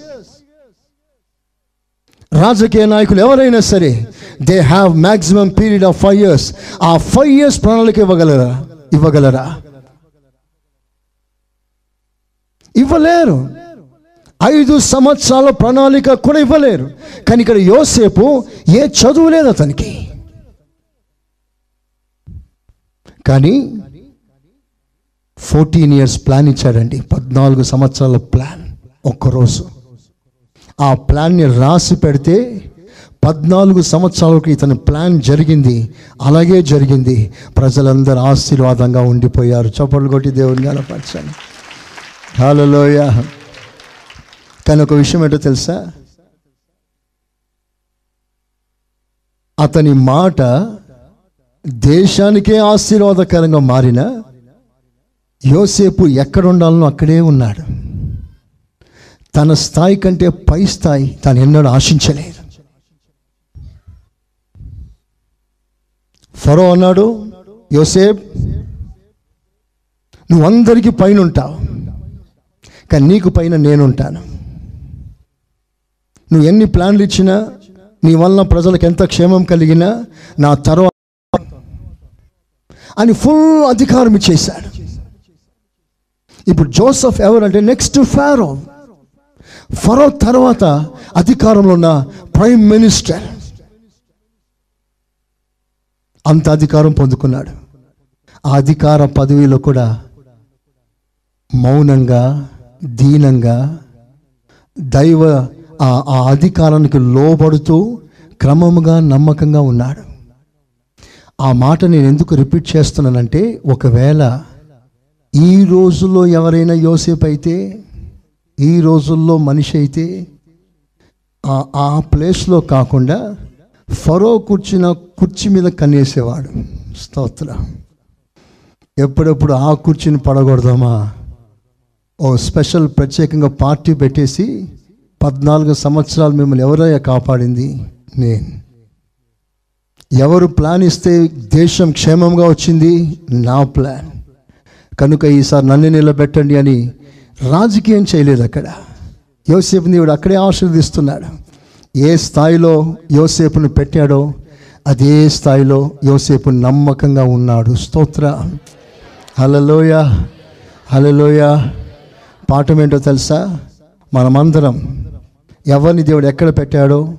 [SPEAKER 1] రాజకీయ నాయకులు ఎవరైనా సరే they have maximum period of five years ఆ ఫైవ్ ఇయర్స్ ప్రణాళిక ఇవ్వగలరా? ఇవ్వగలరా? ఇవ్వలేరు. ఐదు సంవత్సరాల ప్రణాళిక కూడా ఇవ్వలేరు. కానీ ఇక్కడ యోసేపు ఏ చదువు లేదు అతనికి. కానీ ఫోర్టీన్ ఇయర్స్ ప్లాన్ ఇచ్చాడండి. పద్నాలుగు సంవత్సరాల ప్లాన్ ఒక్కరోజు. ఆ ప్లాన్ని రాసి పెడితే పద్నాలుగు సంవత్సరాలకు ఇతని ప్లాన్ జరిగింది. అలాగే జరిగింది. ప్రజలందరూ ఆశీర్వాదంగా ఉండిపోయారు. చప్పట్లు కొట్టి దేవుని గలపరచాను హలోయ కానీ ఒక విషయం ఏంటో తెలుసా? అతని మాట దేశానికే ఆశీర్వాదకరంగా మారిన యోసేపు ఎక్కడ ఉండాలనో అక్కడే ఉన్నాడు. తన స్థాయి కంటే పై స్థాయి తాను ఎన్నడూ ఆశించలేదు. ఫరో అన్నాడు యోసేప్ నువ్వు అందరికీ పైన ఉంటావు కానీ నీకు పైన నేనుంటాను. నువ్వు ఎన్ని ప్లాన్లు ఇచ్చినా నీ వల్ల ప్రజలకు ఎంత క్షేమం కలిగినా నా తర్వాత అని ఫుల్ అధికారం ఇచ్చేశాడు. ఇప్పుడు జోసఫ్ ఎవరంటే నెక్స్ట్ ఫారో. ఫరో తర్వాత అధికారంలో ఉన్న ప్రైమ్ మినిస్టర్. అంత అధికారం పొందుకున్నాడు. ఆ అధికార పదవిలో కూడా మౌనంగా దీనంగా దైవ ఆ అధికారానికి లోబడుతూ క్రమముగా నమ్మకంగా ఉన్నాడు. ఆ మాట నేను ఎందుకు రిపీట్ చేస్తున్నానంటే ఒకవేళ ఈ రోజుల్లో ఎవరైనా యోసేపు అయితే ఈ రోజుల్లో మనిషి అయితే ఆ- ఆ ప్లేస్లో కాకుండా ఫరో కూర్చున్న కుర్చీ మీద కన్నేసేవాడు. స్తోత్ర. ఎప్పుడెప్పుడు ఆ కుర్చీని పడకూడదామా ఓ స్పెషల్ ప్రత్యేకంగా పార్టీ పెట్టేసి పద్నాలుగు సంవత్సరాలు మిమ్మల్ని ఎవరయ్యా కాపాడింది? నేను. ఎవరు ప్లాన్ ఇస్తే దేశం క్షేమంగా వచ్చింది? నా ప్లాన్. కనుక ఈసారి నన్ను నిలబెట్టండి అని రాజకీయం చేయలేదు అక్కడ. యోసేపు దేవుడు అక్కడే ఆశీర్దిస్తున్నాడు ఏ స్థాయిలో యోసేపును పెట్టాడో అదే స్థాయిలో యోసేపు నమ్మకంగా ఉన్నాడు. స్తోత్ర. హలలోయ హలలోయ పాఠం ఏంటో తెలుసా? మనమందరం ఎవరిని దేవుడు ఎక్కడ పెట్టాడో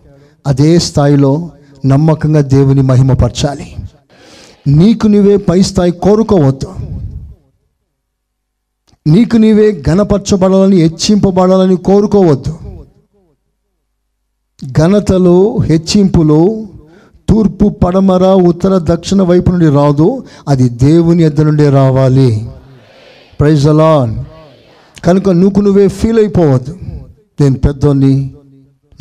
[SPEAKER 1] అదే స్థాయిలో నమ్మకంగా దేవుని మహిమపరచాలి. నీకు నువ్వే పై స్థాయి కోరుకోవద్దు. నీకు నీవే ఘనపరచబడాలని హెచ్చింపబడాలని కోరుకోవద్దు. ఘనతలో హెచ్చింపులో తూర్పు పడమర ఉత్తర దక్షిణ వైపు నుండి రాదు అది దేవుని ఎద్ద నుండి రావాలి. ప్రైజ్ అలాన్ కనుక నువ్వు నువ్వే ఫీల్ అయిపోవద్దు. నేను పెద్దోన్ని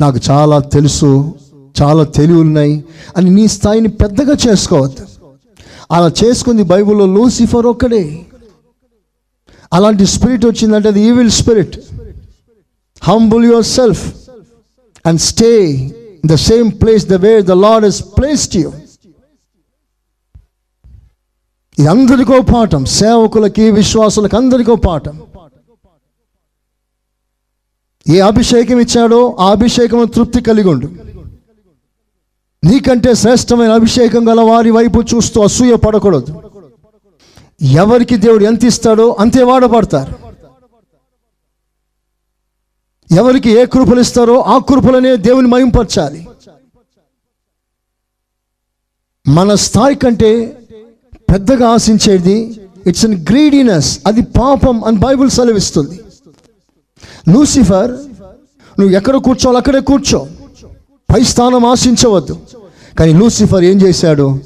[SPEAKER 1] నాకు చాలా తెలుసు చాలా తెలివి ఉన్నాయి అని నీ స్థాయిని పెద్దగా చేసుకోవద్దు. అలా చేసుకుంది బైబిల్లో లూసిఫర్ ఒక్కడే. అలాంటి స్పిరిట్ వచ్చిందంటే అది evil spirit humble yourself and stay in the same place the way the Lord is placed you ఇది అందరికో పాఠం. సేవకులకి విశ్వాసులకి అందరికో పాఠం. ఏ అభిషేకం ఇచ్చాడో ఆ అభిషేకం తృప్తి కలిగి ఉండు నీకంటే శ్రేష్టమైన అభిషేకం గల వారి వైపు చూస్తూ అసూయ పడకూడదు. ఎవరికి దేవుడు ఎంత ఇస్తాడో అంతే వాడబడతారు. ఎవరికి ఏ కృపలు ఇస్తారో ఆ కృపలనే దేవుని మయంపరచాలి మన స్థాయి కంటే పెద్దగా ఆశించేది ఇట్స్ అన్ గ్రీడీనెస్ అది పాపం అని బైబిల్ సెలవిస్తుంది. లూసిఫర్ నువ్వు ఎక్కడ కూర్చోవాలి అక్కడే కూర్చో. పై స్థానం ఆశించవద్దు. కానీ లూసిఫర్ ఏం చేశాడు?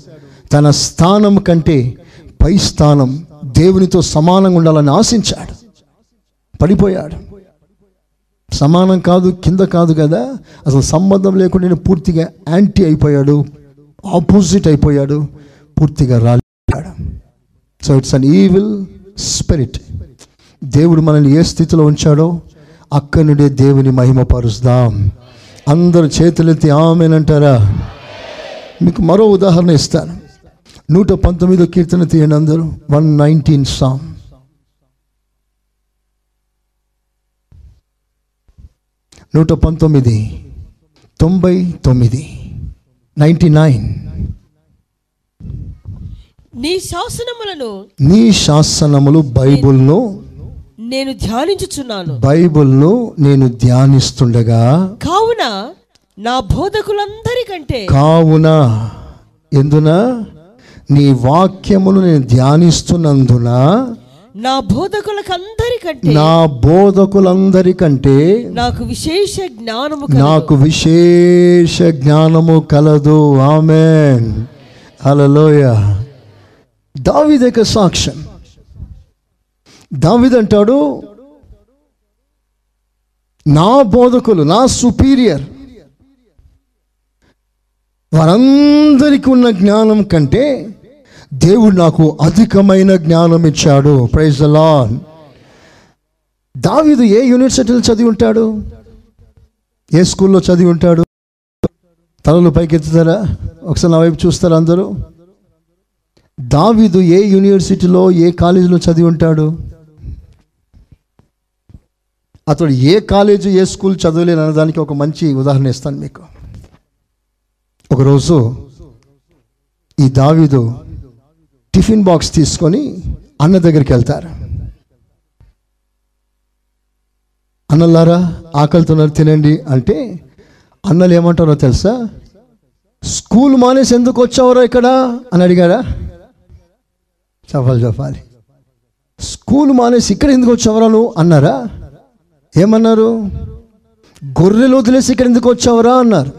[SPEAKER 1] తన స్థానం కంటే పై స్థానం దేవునితో సమానంగా ఉండాలని ఆశించాడు. పడిపోయాడు. సమానం కాదు కింద కాదు కదా. అసలు సంబంధం లేకుండా నేను పూర్తిగా యాంటీ అయిపోయాడు ఆపోజిట్ అయిపోయాడు పూర్తిగా రాలిపోయాడు so it's an evil spirit దేవుడు మనల్ని ఏ స్థితిలో ఉంచాడో అక్కడి నుండే దేవుని మహిమపరుస్తాం. అందరు చేతులెత్తి ఆమెనంటారా? మీకు మరో ఉదాహరణ ఇస్తాను. నూట పంతొమ్మిదో కీర్తన తీయండి అందరూ. వన్ నైన్టీన్ సాంగ్ నూట పంతొమ్మిది. తొంభై తొమ్మిది. Ninety nine.
[SPEAKER 2] నీ శాసనములను
[SPEAKER 1] నీ శాసనములు బైబుల్ను
[SPEAKER 2] నేను ధ్యానించుచున్నాను.
[SPEAKER 1] బైబుల్ను నేను ధ్యానిస్తుండగా
[SPEAKER 2] కావున నా బోధకులందరికంటే
[SPEAKER 1] కావున ఎందున నీ వాక్యములు నేను ధ్యానిస్తున్నందున
[SPEAKER 2] నా బోధకులకందరికంటే
[SPEAKER 1] నా బోధకులందరికంటే
[SPEAKER 2] నాకు విశేష జ్ఞానము
[SPEAKER 1] నాకు. విశేష జ్ఞానము కలదు. ఆమెన్. హల్లెలూయ. దావీదు సాక్ష్యం. దావీదు అంటాడు నా బోధకులు నా సుపీరియర్ వారందరికీ ఉన్న జ్ఞానం కంటే దేవుడు నాకు అధికమైన జ్ఞానం ఇచ్చాడు. ప్రైజ్ లాన్ దావిదు ఏ యూనివర్సిటీలో చదివి ఉంటాడు? ఏ స్కూల్లో చదివి ఉంటాడు? తలలు పైకెత్తుతారా? ఒకసారి నా వైపు చూస్తారా అందరూ? దావిదు ఏ యూనివర్సిటీలో ఏ కాలేజీలో చదివి ఉంటాడు? అతడు ఏ కాలేజీ ఏ స్కూల్ చదవలేని అనడానికి ఒక మంచి ఉదాహరణ ఇస్తాను మీకు. ఒకరోజు ఈ దావీదు టిఫిన్ బాక్స్ తీసుకొని అన్న దగ్గరికి వెళ్తారు. అన్నలారా ఆకలితున్నారు తినండి అంటే అన్నలు ఏమంటారో తెలుసా? స్కూల్ మానేసి ఎందుకు వచ్చావరా ఇక్కడ? అని అడిగారా? చెప్పాలి చెప్పాలి. స్కూల్ మానేసి ఇక్కడ ఎందుకు వచ్చావరా నువ్వు? అన్నారా? ఏమన్నారు? గొర్రెలు వదిలేసి ఇక్కడ ఎందుకు వచ్చావరా? అన్నారు.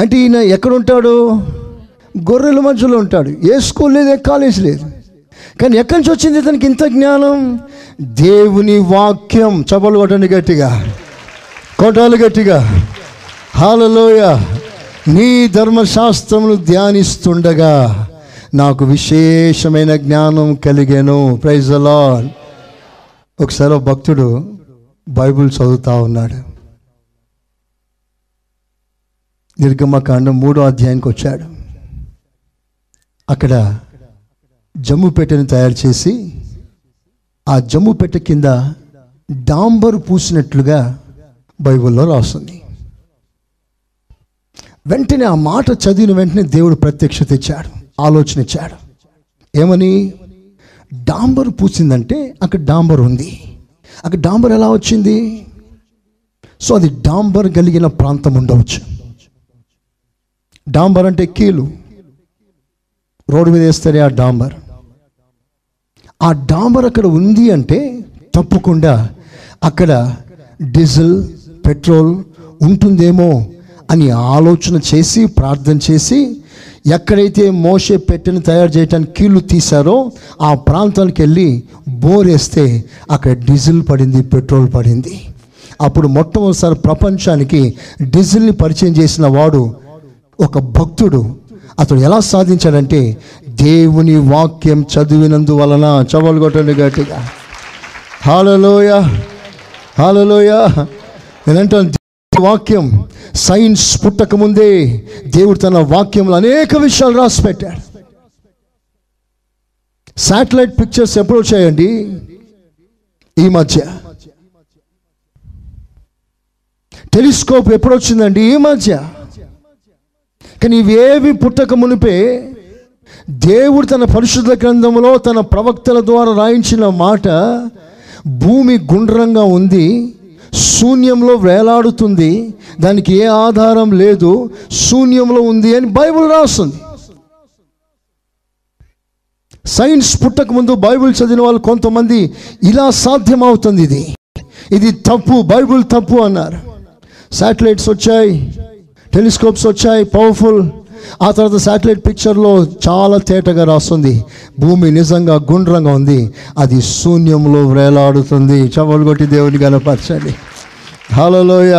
[SPEAKER 1] అంటే ఈయన ఎక్కడ ఉంటాడు గొర్రెల మధ్యలో ఉంటాడు. ఏ స్కూల్ లేదు ఏ కాలేజ్ లేదు. కానీ ఎక్కడి నుంచి వచ్చింది ఇతనికి ఇంత జ్ఞానం? దేవుని వాక్యం. చపలు కొట్టండి గట్టిగా. కొట్టాలి గట్టిగా. హాలలోయ నీ ధర్మశాస్త్రమును ధ్యానిస్తుండగా నాకు విశేషమైన జ్ఞానం కలిగాను. ప్రైజ్ అలాన్ ఒకసారి భక్తుడు బైబిల్ చదువుతా ఉన్నాడు. నిర్గమకాండం మూడో అధ్యాయానికి వచ్చాడు. అక్కడ జమ్ము పెట్టెను తయారు చేసి ఆ జమ్ము పెట్టె కింద డాంబరు పూసినట్లుగా బైబిల్లో రాస్తుంది. వెంటనే ఆ మాట చదివిన వెంటనే దేవుడు ప్రత్యక్షత ఇచ్చాడు ఆలోచన ఇచ్చాడు. ఏమని? డాంబర్ పూసిందంటే అక్కడ డాంబర్ ఉంది. అక్కడ డాంబర్ ఎలా వచ్చింది? సో అది డాంబర్ కలిగిన ప్రాంతం ఉండవచ్చు. డాంబర్ అంటే కీలు. రోడ్డు మీద వేస్తారే ఆ డాంబర్? ఆ డాంబర్ అక్కడ ఉంది అంటే తప్పకుండా అక్కడ డీజిల్ పెట్రోల్ ఉంటుందేమో అని ఆలోచన చేసి ప్రార్థన చేసి ఎక్కడైతే మోసే పెట్టెను తయారు చేయడానికి కీళ్ళు తీశారో ఆ ప్రాంతానికి వెళ్ళి బోర్ వేస్తే అక్కడ డీజిల్ పడింది పెట్రోల్ పడింది. అప్పుడు మొట్టమొదటిసారి ప్రపంచానికి డీజిల్ని పరిచయం చేసిన వాడు ఒక భక్తుడు. అతడు ఎలా సాధించాడంటే దేవుని వాక్యం చదివినందువలన చవలు కొట్టండి గట్టిగా. హాలలోయ హాలలోయ నేనంటాను వాక్యం సైన్స్ పుట్టక ముందే దేవుడు తన వాక్యంలో అనేక విషయాలు రాసి పెట్టాడు. శాటిలైట్ పిక్చర్స్ ఎప్పుడు వచ్చాయండి? ఈ మధ్య. టెలిస్కోప్ ఎప్పుడు వచ్చిందండి? ఈ మధ్య. కానీ ఇవేవి పుట్టక మునిపే దేవుడు తన పరిశుద్ధ గ్రంథంలో తన ప్రవక్తల ద్వారా రాయించిన మాట భూమి గుండ్రంగా ఉంది శూన్యంలో వేలాడుతుంది దానికి ఏ ఆధారం లేదు శూన్యంలో ఉంది అని బైబిల్ రాస్తుంది. సైన్స్ పుట్టక ముందు బైబిల్ చదివిన వాళ్ళు కొంతమంది ఇలా సాధ్యమవుతుంది ఇది. ఇది తప్పు బైబిల్ తప్పు అన్నారు. శాటిలైట్స్ వచ్చాయి. టెలిస్కోప్స్ వచ్చాయి పవర్ఫుల్. ఆ తర్వాత శాటిలైట్ పిక్చర్లో చాలా తేటగా రాస్తుంది. భూమి నిజంగా గుండ్రంగా ఉంది. అది శూన్యంలో వేలాడుతుంది. చవలు కొట్టి దేవుని కనపరచండి. హలోయ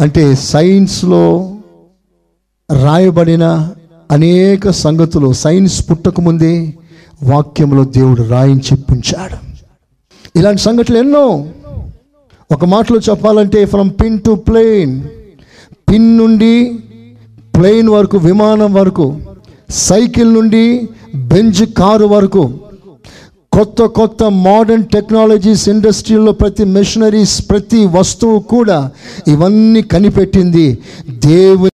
[SPEAKER 1] అంటే సైన్స్లో రాయబడిన అనేక సంగతులు సైన్స్ పుట్టకముందే వాక్యంలో దేవుడు రాయించి పుంచాడు. ఇలాంటి సంఘటనలు ఎన్నో. ఒక మాటలో చెప్పాలంటే from pin to plane pin నుండి ప్లేన్ వరకు విమానం వరకు సైకిల్ నుండి బెంజ్ కారు వరకు కొత్త కొత్త మోడర్న్ టెక్నాలజీస్ ఇండస్ట్రీలో ప్రతి మెషినరీస్ ప్రతి వస్తువు కూడా ఇవన్నీ కనిపెట్టింది దేవుని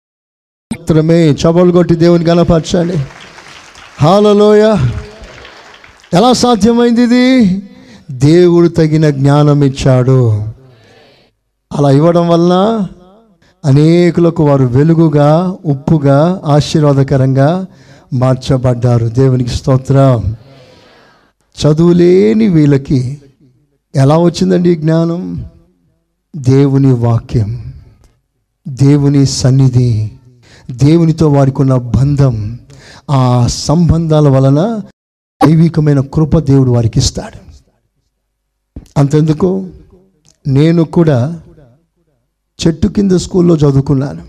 [SPEAKER 1] మాత్రమే. చబలు కొట్టి దేవుని కనపరచాలి హాలలోయ ఎలా సాధ్యమైంది ఇది? దేవుడు తగిన జ్ఞానం ఇచ్చాడు. అలా ఇవ్వడం వలన అనేకులకు వారు వెలుగుగా ఉప్పుగా ఆశీర్వాదకరంగా మార్చబడ్డారు. దేవునికి స్తోత్రం. చదువులేని వీళ్ళకి ఎలా వచ్చిందండి జ్ఞానం? దేవుని వాక్యం దేవుని సన్నిధి దేవునితో వారికి ఉన్న బంధం ఆ సంబంధాల వలన దైవికమైన కృప దేవుడు వారికి ఇస్తాడు. అంతెందుకు? నేను కూడా చెట్టు కింద స్కూల్లో చదువుకున్నాను.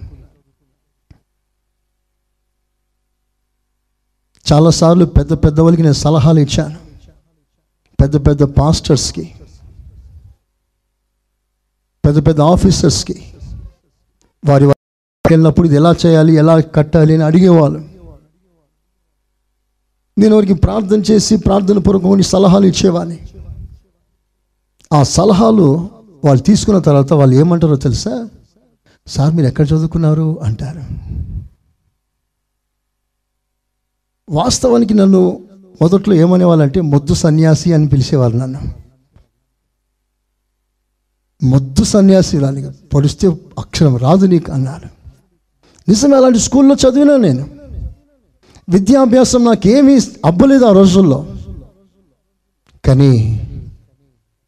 [SPEAKER 1] చాలాసార్లు పెద్ద పెద్ద వాళ్ళకి నేను సలహాలు ఇచ్చాను. పెద్ద పెద్ద పాస్టర్స్కి పెద్ద పెద్ద ఆఫీసర్స్కి వారి వారి వెళ్ళినప్పుడు ఇది ఎలా చేయాలి ఎలా కట్టాలి అని అడిగేవాళ్ళు. నేను వారికి ప్రార్థన చేసి ప్రార్థన పూర్వకమైన సలహాలు ఇచ్చేవాడిని. ఆ సలహాలు వాళ్ళు తీసుకున్న తర్వాత వాళ్ళు ఏమంటారో తెలుసా? సార్ మీరు ఎక్కడ చదువుకున్నారు? అంటారు. వాస్తవానికి నన్ను మొదట్లో ఏమనేవాళ్ళంటే మొద్దు సన్యాసి అని పిలిచేవారు నన్ను. మొద్దు సన్యాసి రాని పొడిస్తే అక్షరం రాదు నీకు అన్నారు. నిజమే అలాంటి స్కూల్లో చదివినా నేను. విద్యాభ్యాసం నాకేమీ అబ్బలేదు ఆ రోజుల్లో. కానీ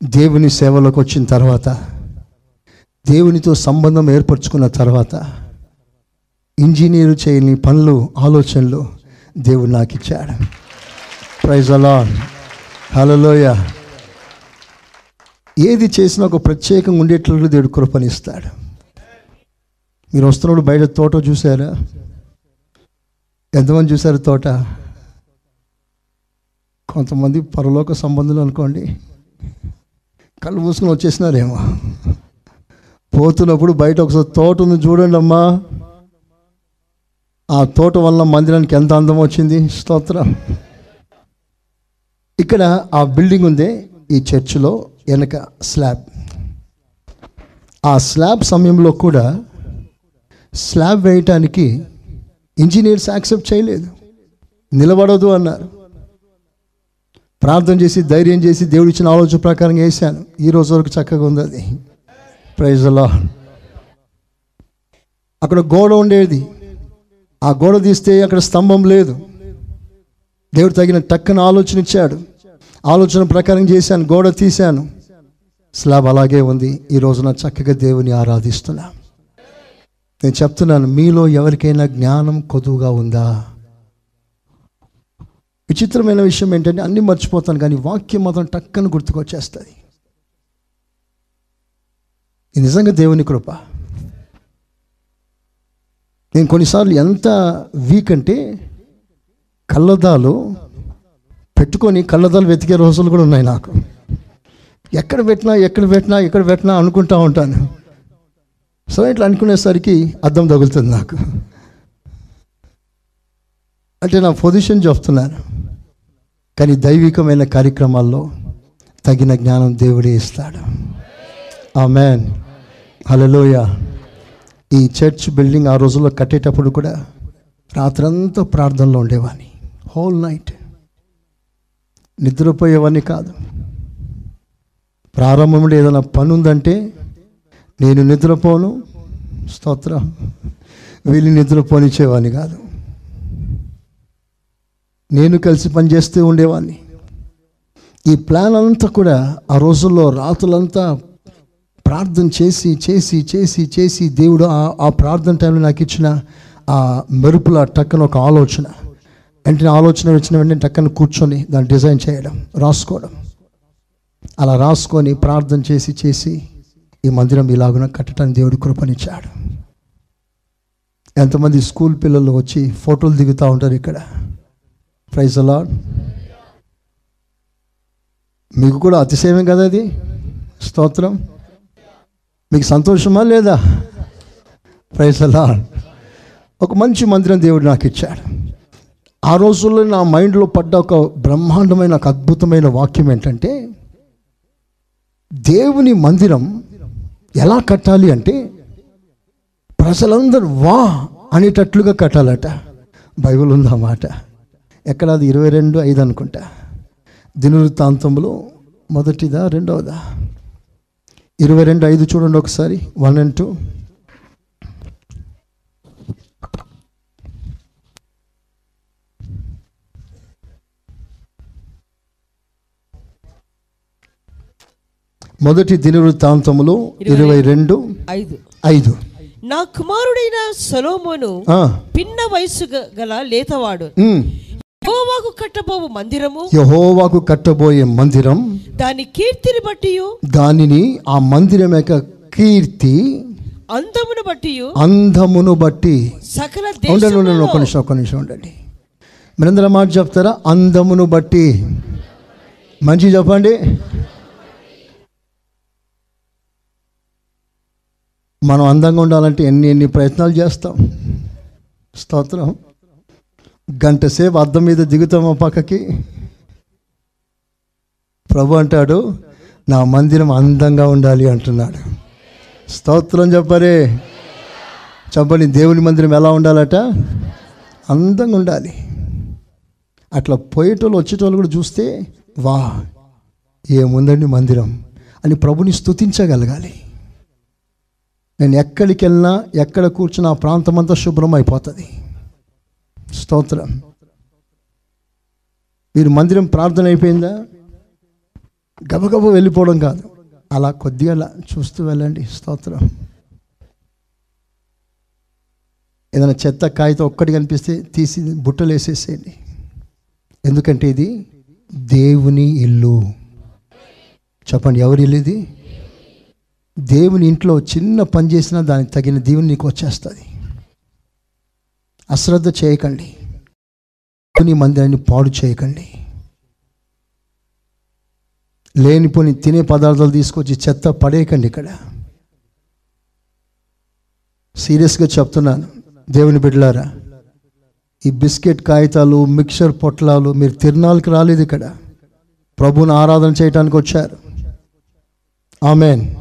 [SPEAKER 1] దేవుని సేవలోకి వచ్చిన తర్వాత దేవునితో సంబంధం ఏర్పరచుకున్న తర్వాత ఇంజనీరు చేయని పనులు ఆలోచనలు దేవుడు నాకు ఇచ్చాడు. ప్రైజ్ అలా హలోయ ఏది చేసినా ఒక ప్రత్యేకంగా ఉండేటట్లు దేవుడు కృపనిస్తాడు. మీరు వస్తున్నప్పుడు బయట తోట చూసారా ఎంతమంది చూశారు తోట? కొంతమంది పరలోక సంబంధులు అనుకోండి. కళ్ళు మూసుకుని వచ్చేసినారేమో. పోతున్నప్పుడు బయట ఒకసారి తోట ఉంది చూడండి అమ్మా. ఆ తోట వల్ల మందిరానికి ఎంత అందం వచ్చింది? స్తోత్రం. ఇక్కడ ఆ బిల్డింగ్ ఉంది ఈ చర్చిలో వెనక స్లాబ్. ఆ స్లాబ్ సమయంలో కూడా స్లాబ్ వేయటానికి ఇంజనీర్స్ యాక్సెప్ట్ చేయలేదు. నిలబడదు అన్నారు. ప్రార్థన చేసి ధైర్యం చేసి దేవుడు ఇచ్చిన ఆలోచన ప్రకారం వేసాను ఈ రోజు వరకు చక్కగా ఉంది అది. ప్రైజ్లో అక్కడ గోడ ఉండేది. ఆ గోడ తీస్తే అక్కడ స్తంభం లేదు. దేవుడు తగిన టక్కన ఆలోచన ఇచ్చాడు. ఆలోచన ప్రకారం చేశాను గోడ తీశాను. స్లాబ్ అలాగే ఉంది. ఈ రోజున చక్కగా దేవుని ఆరాధిస్తున్నా. నేను చెప్తున్నాను మీలో ఎవరికైనా జ్ఞానం కొదువుగా ఉందా? విచిత్రమైన విషయం ఏంటంటే అన్నీ మర్చిపోతాను కానీ వాక్యం మాత్రం టక్కన గుర్తుకొచ్చేస్తుంది. ఇది నిజంగా దేవుని కృప. నేను కొన్నిసార్లు ఎంత వీక్ అంటే కళ్ళదాలు పెట్టుకొని కళ్ళదాలు వెతికే రోజులు కూడా ఉన్నాయి నాకు. ఎక్కడ పెట్టినా ఎక్కడ పెట్టినా ఎక్కడ పెట్టినా అనుకుంటా ఉంటాను. సో ఇట్లా అనుకునేసరికి అర్థం తగులుతుంది నాకు. అంటే నా పొజిషన్ చెప్తున్నాను. కానీ దైవికమైన కార్యక్రమాల్లో తగిన జ్ఞానం దేవుడే ఇస్తాడు. ఆ మ్యాన్ హలోయ ఈ చర్చ్ బిల్డింగ్ ఆ రోజుల్లో కట్టేటప్పుడు కూడా రాత్రంతా ప్రార్థనలో ఉండేవాడిని. హోల్ నైట్ నిద్రపోయేవాడిని కాదు. ప్రారంభంలో ఏదైనా పని ఉందంటే నేను నిద్రపోను. స్తోత్రం. వీళ్ళు నిద్రపోనిచ్చేవాడిని కాదు. నేను కలిసి పనిచేస్తూ ఉండేవాడిని ఈ ప్లాన్ అంతా కూడా ఆ రోజుల్లో రాత్రులంతా ప్రార్థన చేసి చేసి చేసి చేసి దేవుడు ఆ- ప్రార్థన టైంలో నాకు ఇచ్చిన ఆ మెరుపుల టక్కన ఒక ఆలోచన. వెంటనే ఆలోచన వచ్చిన వెంటనే టక్కన కూర్చొని దాన్ని డిజైన్ చేయడం రాసుకోవడం. అలా రాసుకొని ప్రార్థన చేసి చేసి ఈ మందిరం ఇలాగున కట్టడానికి దేవుడి కృపనిచ్చాడు. ఎంతమంది స్కూల్ పిల్లలు వచ్చి ఫోటోలు దిగుతూ ఉంటారు ఇక్కడ. ప్రైజ్ అలా మీకు కూడా అతిశయమే కదా అది స్తోత్రం. మీకు సంతోషమా లేదా? ప్రైజ్ అలా ఒక మంచి మందిరం దేవుడు నాకు ఇచ్చాడు. ఆ రోజుల్లో నా మైండ్లో పడ్డ ఒక బ్రహ్మాండమైన ఒక అద్భుతమైన వాక్యం ఏంటంటే దేవుని మందిరం ఎలా కట్టాలి అంటే ప్రజలందరూ వా అనేటట్లుగా కట్టాలట. బైబిల్ ఉందా మాట ఎక్కడ అది ఇరవై రెండు ఐదు అనుకుంటా. దినవృత్తాంతంలో మొదటిదా రెండవదా? ఇరవై రెండు ఐదు చూడండి ఒకసారి. One and two. మొదటి దినవృత్తాంతములు ఇరవై రెండు
[SPEAKER 2] ఐదు.
[SPEAKER 1] ఐదు.
[SPEAKER 2] నా కుమారుడైన సొలోమోను పిన్న వయసు గల లేతవాడు. యెహోవాకు కట్టబోవు మందిరము.
[SPEAKER 1] యెహోవాకు కట్టబోయే మందిరం.
[SPEAKER 2] దాని కీర్తిని బట్టి
[SPEAKER 1] దానిని ఆ మందిరం యొక్క కీర్తి.
[SPEAKER 2] అందమును బట్టి
[SPEAKER 1] అందమును బట్టి.
[SPEAKER 2] సకల
[SPEAKER 1] ఉండండి ఉండండి ఒక నిమిషం ఒక నిమిషం ఉండండి. మీరందరూ మాట చెప్తారా? అందమును బట్టి. మంచి చెప్పండి. మనం అందంగా ఉండాలంటే ఎన్ని ఎన్ని ప్రయత్నాలు చేస్తాం? స్తోత్రం. గంట సేపు అద్దం మీద దిగుతామా పక్కకి. ప్రభు అంటాడు నా మందిరం అందంగా ఉండాలి అంటున్నాడు. స్తోత్రం చెప్పరే. చెప్పండి దేవుని మందిరం ఎలా ఉండాలట? అందంగా ఉండాలి. అట్లా పోయేటోళ్ళు వచ్చేటోళ్ళు కూడా చూస్తే వా ఏముందండి మందిరం అని ప్రభుని స్థుతించగలగాలి నేను ఎక్కడికి వెళ్ళినా ఎక్కడ కూర్చున్నా ఆ ప్రాంతం అంతా శుభ్రం అయిపోతుంది. స్తోత్రం. మీరు మందిరం ప్రార్థన అయిపోయిందా? గబగబ వెళ్ళిపోవడం కాదు. అలా కొద్దిగా అలా చూస్తూ వెళ్ళండి. స్తోత్రం. ఏదైనా చెత్త కాగితం ఒక్కటి కనిపిస్తే తీసి బుట్టలు వేసేసేయండి. ఎందుకంటే ఇది దేవుని ఇల్లు. చెప్పండి ఎవరి ఇల్లు ఇది? దేవుని ఇంట్లో చిన్న పని చేసినా దానికి తగిన దేవుని నీకు వచ్చేస్తుంది. అశ్రద్ధ చేయకండి. కొన్ని మందిరాన్ని పాడు చేయకండి. లేనిపోని తినే పదార్థాలు తీసుకొచ్చి చెత్త పడేయకండి ఇక్కడ. సీరియస్గా చెప్తున్నాను దేవుని బిడ్డలారా ఈ బిస్కెట్ కాగితాలు మిక్చర్ పొట్లాలు మీరు తిరునాళ్ళకి రాలేదు ఇక్కడ. ప్రభుని ఆరాధన చేయటానికి వచ్చారు. ఆమెన్.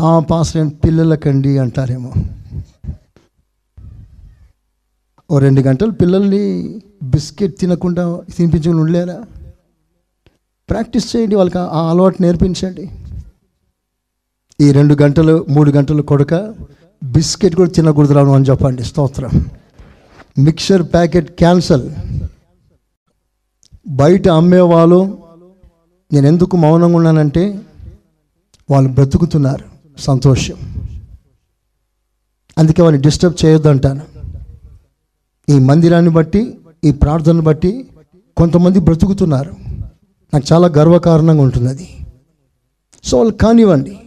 [SPEAKER 1] ఆ పాస్టర్ పిల్లలకండి అంటారేమో. ఓ రెండు గంటలు పిల్లల్ని బిస్కెట్ తినకుండా తినిపించుకుని ఉండలేరా? ప్రాక్టీస్ చేయండి వాళ్ళకి ఆ అలవాటు నేర్పించండి. ఈ రెండు గంటలు మూడు గంటలు కొడక బిస్కెట్ కూడా తినకూడదు రాను అని చెప్పండి. స్తోత్రం. Mixture packet cancel. బయట అమ్మేవాళ్ళు నేను ఎందుకు మౌనంగా ఉన్నానంటే వాళ్ళు బ్రతుకుతున్నారు. సంతోషం. అందుకే వాళ్ళని డిస్టర్బ్ చేయొద్దు అంటాను ఈ మందిరాన్ని బట్టి ఈ ప్రార్థనను బట్టి కొంతమంది బ్రతుకుతున్నారు. నాకు చాలా గర్వకారణంగా ఉంటుంది అది. సో వాళ్ళు కానివ్వండి.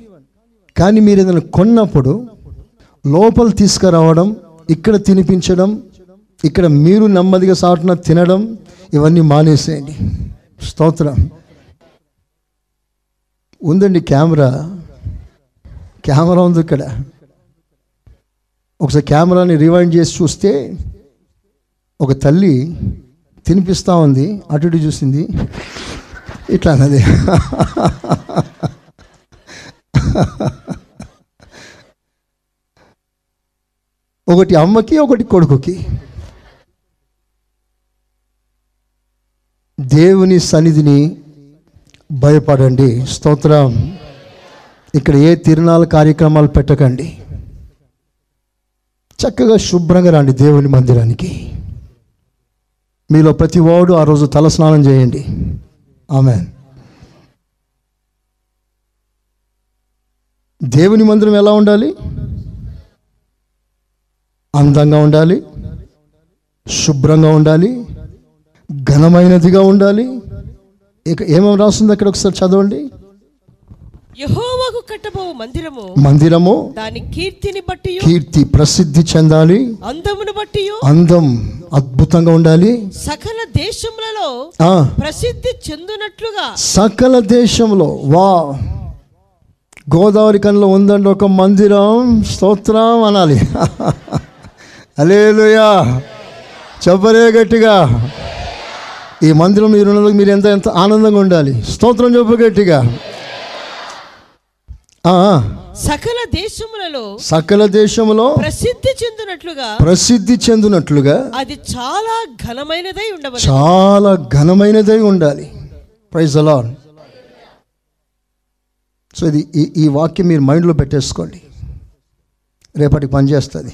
[SPEAKER 1] కానీ మీరు ఏదైనా కొన్నప్పుడు లోపల తీసుకురావడం ఇక్కడ తినిపించడం ఇక్కడ మీరు నెమ్మదిగా సాటున తినడం ఇవన్నీ మానేసేయండి. స్తోత్రం. ఉందండి కెమెరా. కెమెరా ఉంది ఇక్కడ. ఒకసారి కెమెరాని రివైండ్ చేసి చూస్తే ఒక తల్లి తినిపిస్తూ ఉంది అటు ఇటు చూసింది. ఇట్లా అన్నది. ఒకటి అమ్మకి ఒకటి కొడుకుకి. దేవుని సన్నిధిని భయపడండి స్తోత్రం. ఇక్కడ ఏ తిరునాళ్ళ కార్యక్రమాలు పెట్టకండి. చక్కగా శుభ్రంగా రండి దేవుని మందిరానికి. మీలో ప్రతి వాడు ఆ రోజు తలస్నానం చేయండి. ఆమె దేవుని మందిరం ఎలా ఉండాలి? అందంగా ఉండాలి. శుభ్రంగా ఉండాలి. ఘనమైనదిగా ఉండాలి. ఇక ఏమేమి రాస్తుంది అక్కడ ఒకసారి చదవండి.
[SPEAKER 2] యెహోవాకు కట్టబోవు మందిరము.
[SPEAKER 1] మందిరము
[SPEAKER 2] దాని కీర్తిని బట్టి
[SPEAKER 1] కీర్తి ప్రసిద్ధి చెందాలి.
[SPEAKER 2] అందమును బట్టి
[SPEAKER 1] అందం అద్భుతంగా ఉండాలి.
[SPEAKER 2] సకల దేశములలో ప్రసిద్ధి చెందునట్లుగా.
[SPEAKER 1] సకల దేశంలో వా. గోదావరి కన్లో ఉందండి ఒక మందిరం. స్తోత్రం అనాలి. [LAUGHS] అలేలుయా చెప్పరే గట్టిగా. ఈ మందిరం మీరు మీరు ఎంత ఎంత ఆనందంగా ఉండాలి. స్తోత్రం చెప్పు గట్టిగా.
[SPEAKER 2] సకల దేశములలో
[SPEAKER 1] సకల దేశములో
[SPEAKER 2] ప్రసిద్ధి చెందినట్లుగా
[SPEAKER 1] ప్రసిద్ధి చెందినట్లుగా
[SPEAKER 2] అది చాలా ఘనమైనదై ఉండవచ్చు
[SPEAKER 1] చాలా ఘనమైనదై ఉండాలి. ప్రైజ్ అలాన్ సో ఇది ఈ ఈ వాక్యం మీరు మైండ్లో పెట్టేసుకోండి. రేపటికి పనిచేస్తుంది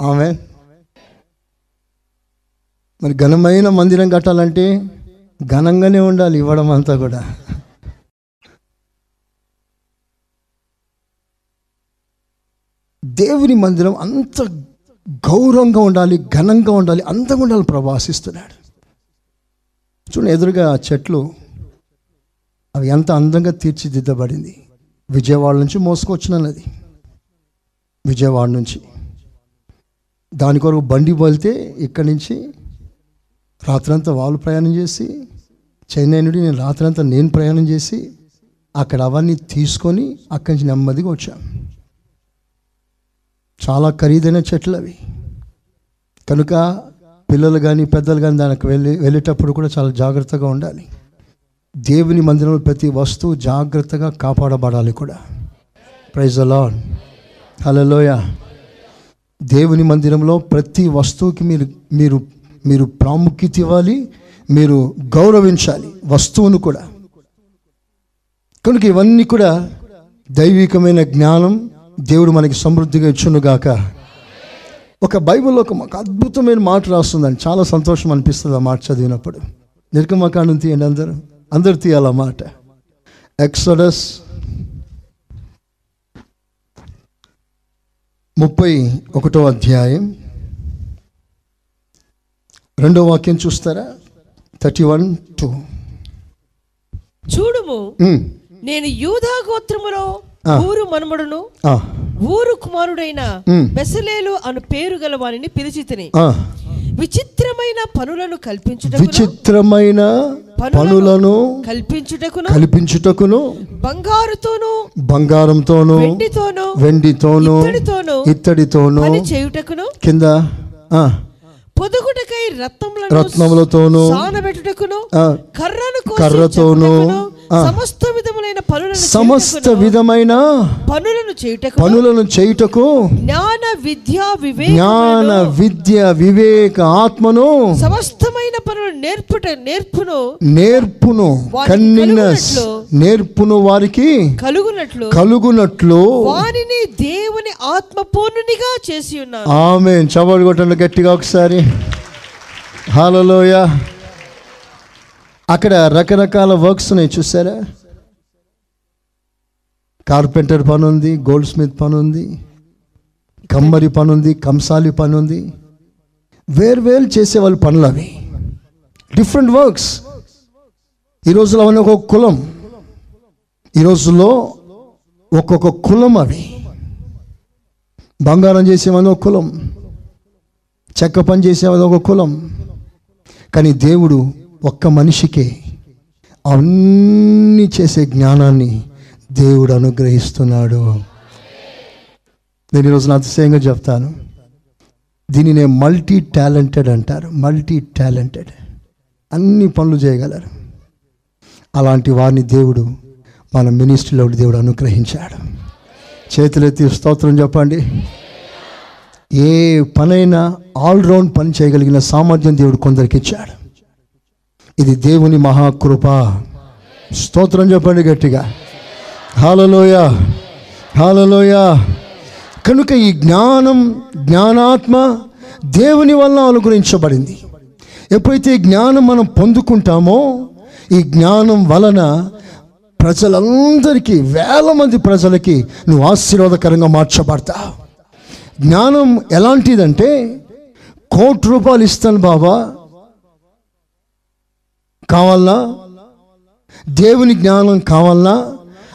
[SPEAKER 1] ఆమె మరి ఘనమైన మందిరం కట్టాలంటే ఘనంగానే ఉండాలి ఇవ్వడం అంతా కూడా. దేవుని మందిరం అంత గౌరవంగా ఉండాలి ఘనంగా ఉండాలి అందంగా ఉండాలి ప్రభు ఆశిస్తున్నాడు. చూడండి ఎదురుగా ఆ చెట్లు అవి ఎంత అందంగా తీర్చిదిద్దబడింది. విజయవాడ నుంచి మోసుకొచ్చినది. విజయవాడ నుంచి. దాని కొరకు బండి బలితే ఇక్కడి నుంచి రాత్రంతా వాళ్ళు ప్రయాణం చేసి చెన్నై నుండి నేను రాత్రంతా నేను ప్రయాణం చేసి అక్కడ అవన్నీ తీసుకొని అక్కడి నుంచి నెమ్మదిగా వచ్చాను. చాలా ఖరీదైన చెట్లు అవి. కనుక పిల్లలు కానీ పెద్దలు కానీ దానికి వెళ్ళి వెళ్ళేటప్పుడు కూడా చాలా జాగ్రత్తగా ఉండాలి. దేవుని మందిరంలో ప్రతి వస్తువు జాగ్రత్తగా కాపాడబడాలి కూడా. ప్రైజ్ అలాన్ హలోయ దేవుని మందిరంలో ప్రతి వస్తువుకి మీరు మీరు మీరు ప్రాముఖ్యత ఇవ్వాలి మీరు గౌరవించాలి వస్తువును కూడా. కనుక ఇవన్నీ కూడా దైవికమైన జ్ఞానం దేవుడు మనకి సమృద్ధిగా ఇచ్చునుగాక ఒక బైబిల్లో ఒక అద్భుతమైన మాట రాస్తుందండి. చాలా సంతోషం అనిపిస్తుంది ఆ మాట చదివినప్పుడు. నిర్గమకాండం తీయండి అందరూ. అందరు తీయాలి ఆ మాట. ఎక్సడస్ ముప్పై ఒకటో అధ్యాయం. రెండో వాక్యం చూస్తారా? Thirty one two.
[SPEAKER 2] చూడుము. నేను యూదా గోత్రములో. ఊరు మనుమడును ఊరు కుమారుడైన. బెసలేలు అను పేరు గల వానిని పిలిచి తిని విచిత్రమైన పనులను కల్పించుటకును
[SPEAKER 1] విచిత్రమైన పనులను
[SPEAKER 2] కల్పించుటకును
[SPEAKER 1] కల్పించుటకును
[SPEAKER 2] బంగారుతోను
[SPEAKER 1] బంగారంతోను
[SPEAKER 2] వెండితోను
[SPEAKER 1] వెండితోను
[SPEAKER 2] ఇత్తడితోను చేయుటకును
[SPEAKER 1] కింద ఆ,
[SPEAKER 2] పొదుగుటకై
[SPEAKER 1] రత్నములతోను
[SPEAKER 2] సానబెట్టుటకును కర్రను
[SPEAKER 1] కర్రతోను.
[SPEAKER 2] సమస్త విధములైన పనులను
[SPEAKER 1] సమస్త విధమైన
[SPEAKER 2] పనులను చేయుటకు
[SPEAKER 1] పనులను చేయుటకు
[SPEAKER 2] జ్ఞాన విద్య
[SPEAKER 1] జ్ఞాన
[SPEAKER 2] వివేక
[SPEAKER 1] విద్య వివేక ఆత్మను
[SPEAKER 2] సమస్తమైన పనులు నేర్పుట నేర్పును
[SPEAKER 1] నేర్పును
[SPEAKER 2] కలుగునట్లు.
[SPEAKER 1] నేర్పును వారికి
[SPEAKER 2] కలుగునట్లు
[SPEAKER 1] కలుగునట్లు
[SPEAKER 2] వానిని దేవుని ఆత్మ పూర్ణునిగా చేసి ఉన్నాను.
[SPEAKER 1] ఆమె చవడు గట్టిగా ఒకసారి. హాలలోయ. అక్కడ రకరకాల వర్క్స్ ఉన్నాయి చూసారా కార్పెంటర్ పని ఉంది గోల్డ్ స్మిత్ పని ఉంది కమ్మరి పని ఉంది కంసాలి పని ఉంది వేరు వేరు చేసే పనులు అవి. డిఫరెంట్ వర్క్స్ ఈ రోజులో అవన్నీ ఒక్కొక్క కులం. ఈ రోజుల్లో ఒక్కొక్క కులం అవి. బంగారం చేసేవని ఒక కులం. చెక్క పని చేసేవని ఒక కులం. కానీ దేవుడు ఒక్క మనిషికే అన్నీ చేసే జ్ఞానాన్ని దేవుడు అనుగ్రహిస్తున్నాడు. నేను ఈరోజు అతిశయంగా చెప్తాను. దీన్ని నేను మల్టీ టాలెంటెడ్ అంటారు. మల్టీ టాలెంటెడ్ అన్ని పనులు చేయగలరు. అలాంటి వారిని దేవుడు మన మినిస్ట్రీలో దేవుడు అనుగ్రహించాడు. చేతులెత్తి స్తోత్రం చెప్పండి. ఏ పనైనా ఆల్రౌండ్ పని చేయగలిగిన సామర్థ్యం దేవుడు కొందరికి ఇచ్చాడు. ఇది దేవుని మహాకృప. స్తోత్రం చెప్పండి గట్టిగా. హాలలోయ హాలలోయ కనుక ఈ జ్ఞానం జ్ఞానాత్మ దేవుని వల్ల అనుగ్రహించబడింది. ఎప్పుడైతే జ్ఞానం మనం పొందుకుంటామో ఈ జ్ఞానం వలన ప్రజలందరికీ వేల మంది ప్రజలకి నువ్వు ఆశీర్వాదకరంగా మార్చబడతావు. జ్ఞానం ఎలాంటిదంటే కోటి రూపాయలు ఇస్తాను బాబా కావాలా? దేవుని జ్ఞానం కావాలా?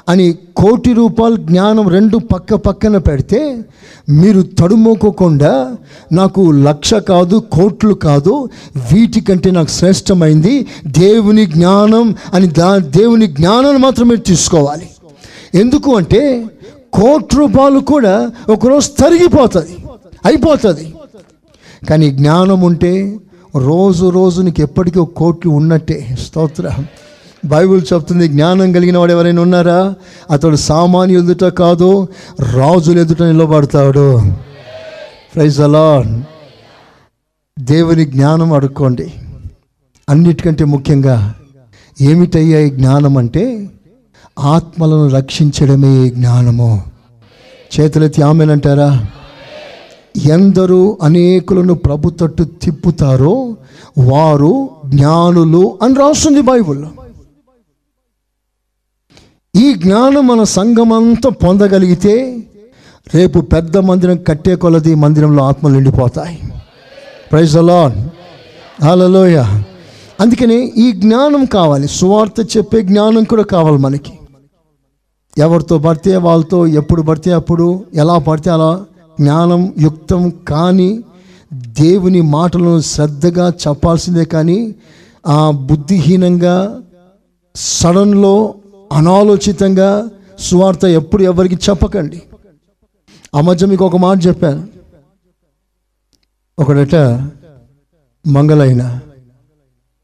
[SPEAKER 1] అని కోటి రూపాయల జ్ఞానం రెండు పక్క పక్కన పెడితే మీరు తడుమోకోకుండా నాకు లక్ష కాదు కోట్లు కాదు వీటికంటే నాకు శ్రేష్టమైంది దేవుని జ్ఞానం అని దా దేవుని జ్ఞానాన్ని మాత్రమే తీసుకోవాలి. ఎందుకు అంటే కోటి రూపాయలు కూడా ఒకరోజు తరిగిపోతుంది అయిపోతుంది. కానీ జ్ఞానం ఉంటే రోజు రోజు నీకు ఎప్పటికీ ఒక కోట్లు ఉన్నట్టే. స్తోత్ర. బైబిల్ చెప్తుంది జ్ఞానం కలిగిన వాడు ఎవరైనా ఉన్నారా? అతడు సామాన్య ఎదుట కాదు రాజులు ఎదుట నిలబడతాడు. ప్రైజ్ అలా దేవుని జ్ఞానం అడుక్కోండి. అన్నిటికంటే ముఖ్యంగా ఏమిటయ్యా ఈ జ్ఞానం అంటే? ఆత్మలను రక్షించడమే ఈ జ్ఞానము. చేతులెత్తి ఆమెనంటారా? ఎందరూ అనేకులను ప్రభు తట్టు తిప్పుతారో వారు జ్ఞానులు అని రాస్తుంది బైబుల్. ఈ జ్ఞానం మన సంఘమంతా పొందగలిగితే రేపు పెద్ద మందిరం కట్టే కొలది మందిరంలో ఆత్మలు నిండిపోతాయి. ప్రైజ్ అలాన్ హలోయ అందుకని ఈ జ్ఞానం కావాలి. సువార్త చెప్పే జ్ఞానం కూడా కావాలి మనకి. ఎవరితో పడితే వాళ్ళతో ఎప్పుడు పడితే అప్పుడు ఎలా పడితే అలా జ్ఞానం యుక్తం కానీ దేవుని మాటలను శ్రద్ధగా చెప్పాల్సిందే కానీ ఆ బుద్ధిహీనంగా సడన్లో అనాలోచితంగా సువార్త ఎప్పుడు ఎవరికి చెప్పకండి. ఆ మధ్య మీకు ఒక మాట చెప్పాను. ఒకడట మంగళైన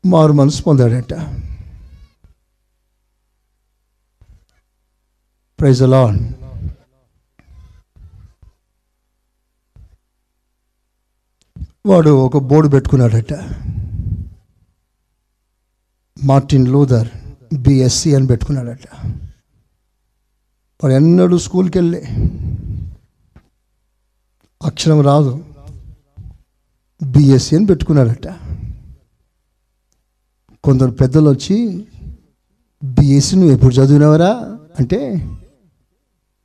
[SPEAKER 1] మారు మనసు పొందాడట. ప్రైజ్ అలాన్ వాడు ఒక బోర్డు పెట్టుకున్నాడట. మార్టిన్ లూథర్ బిఎస్సి అని పెట్టుకున్నాడట. వాడు ఎన్నడూ స్కూల్కి వెళ్ళి అక్షరం రాదు. బిఎస్సి అని పెట్టుకున్నాడట. కొందరు పెద్దలు వచ్చి బిఎస్సి నువ్వు ఎప్పుడు చదివినవరా? అంటే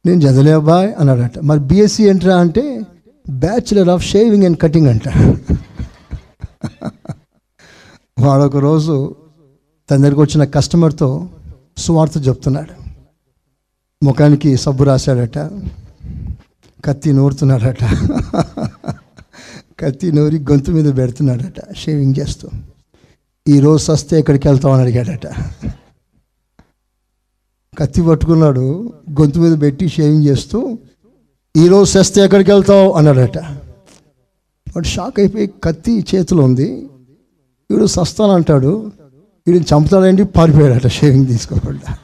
[SPEAKER 1] నేను చదవలే అన్నాడట. మరి బిఎస్సి ఏంట్రా అంటే bachelor of shaving and cutting అంట. వాడొక రోజు తన దగ్గరికి వచ్చిన కస్టమర్తో సువార్త చెప్తున్నాడు. ముఖానికి సబ్బు రాశాడట కత్తి నూరుతున్నాడట కత్తి నూరి గొంతు మీద పెడుతున్నాడట షేవింగ్ చేస్తూ. ఈరోజు సస్తే ఎక్కడికి వెళ్తామని అడిగాడట. కత్తి పట్టుకున్నాడు గొంతు మీద పెట్టి షేవింగ్ చేస్తూ ఈరోజు చేస్తే ఎక్కడికి వెళ్తావు? అన్నాడట. వాడు షాక్ అయిపోయి కత్తి చేతిలో ఉంది. వీడు సస్తానంటాడు వీడిని చంపుతాడండి పారిపోయాడట షేవింగ్ తీసుకోకుండా.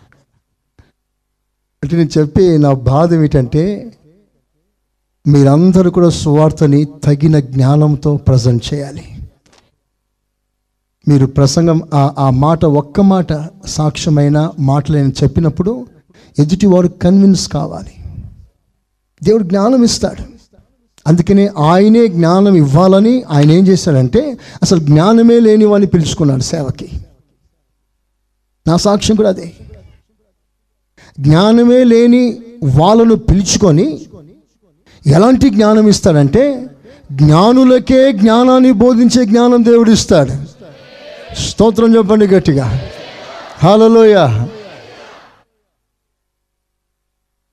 [SPEAKER 1] అంటే నేను చెప్పి నా బాధ ఏమిటంటే మీరందరూ కూడా సువార్తని తగిన జ్ఞానంతో ప్రజెంట్ చేయాలి. మీరు ప్రసంగం ఆ ఆ మాట ఒక్క మాట సాక్ష్యమైన మాటలు నేను చెప్పినప్పుడు ఎదుటివారు కన్విన్స్ కావాలి. దేవుడు జ్ఞానం ఇస్తాడు. అందుకనే ఆయనే జ్ఞానం ఇవ్వాలని ఆయన ఏం చేశాడంటే అసలు జ్ఞానమే లేని వాడిని పిలుచుకున్నాడు సేవకి. నా సాక్ష్యం కూడా అదే. జ్ఞానమే లేని వాళ్ళను పిలుచుకొని ఎలాంటి జ్ఞానం ఇస్తాడంటే జ్ఞానులకే జ్ఞానాన్ని బోధించే జ్ఞానం దేవుడు ఇస్తాడు. స్తోత్రం చెప్పండి గట్టిగా. హలోయ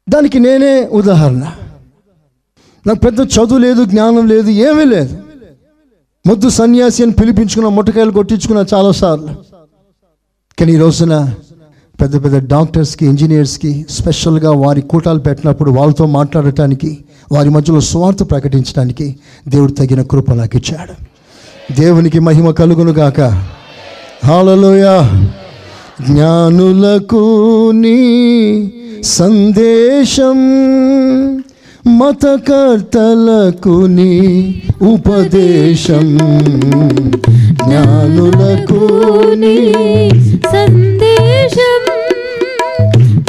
[SPEAKER 1] దానికి నేనే ఉదాహరణ. నాకు పెద్ద చదువు లేదు జ్ఞానం లేదు ఏమీ లేదు. ముద్దు సన్యాసి అని పిలిపించుకున్న ముట్టకాయలు కొట్టించుకున్న చాలాసార్లు కానీ ఈ రోజున పెద్ద పెద్ద డాక్టర్స్కి ఇంజనీర్స్కి స్పెషల్గా వారి కూటాలు పెట్టినప్పుడు వాళ్ళతో మాట్లాడటానికి వారి మధ్యలో స్వార్థ ప్రకటించడానికి దేవుడు తగిన కృప నాకు ఇచ్చాడు. దేవునికి మహిమ కలుగును గాక. హాలలోయ జ్ఞానులకు నీ సందేశం మతకర్తలకు నీ ఉపదేశం. జ్ఞానులకు
[SPEAKER 3] నీ సందేశం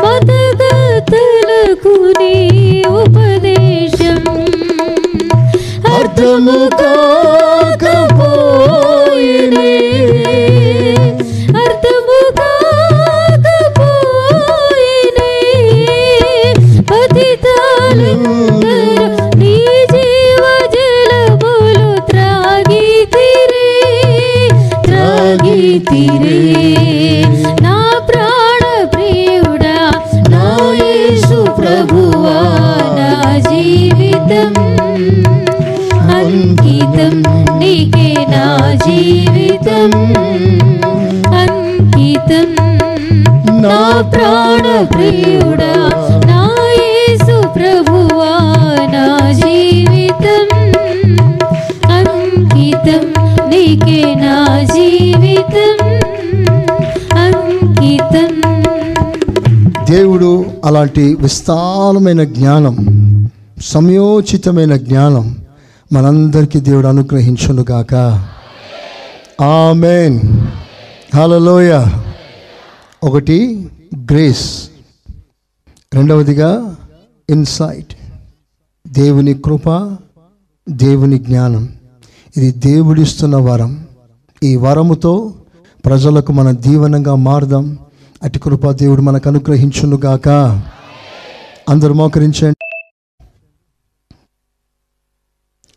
[SPEAKER 3] మతగతలకు నీ ఉపదేశం.
[SPEAKER 1] అర్థము కాకపోయినే
[SPEAKER 3] త్రాగితిరే నా ప్రాణ ప్రియుడా నా యేసు ప్రభువా నా జీవితం అంకితం నీకే నా జీవితం అంకితం నా ప్రాణ ప్రియుడా నా యేసు ప్రభువా నా జీవితం దేవుడు
[SPEAKER 1] అలాంటి విస్తారమైన జ్ఞానం సమయోచితమైన జ్ఞానం మనందరికీ దేవుడు అనుగ్రహించునుగాక. ఆమెన్. హలలోయ ఒకటి గ్రేస్. రెండవదిగా ఇన్సైట్. దేవుని కృప దేవుని జ్ఞానం. ఇది దేవుడిస్తున్న వరం. ఈ వరముతో ప్రజలకు మన దీవనంగా మారదాం. అటు కృపా దేవుడు మనకు అనుగ్రహించునుగాక అందరూ మోకరించండి.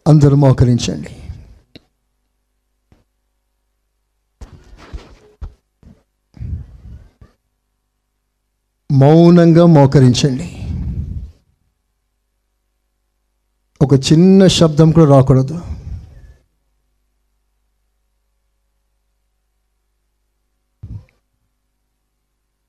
[SPEAKER 1] అందరూ మోకరించండి. మౌనంగా మోకరించండి. ఒక చిన్న శబ్దం కూడా రాకూడదు.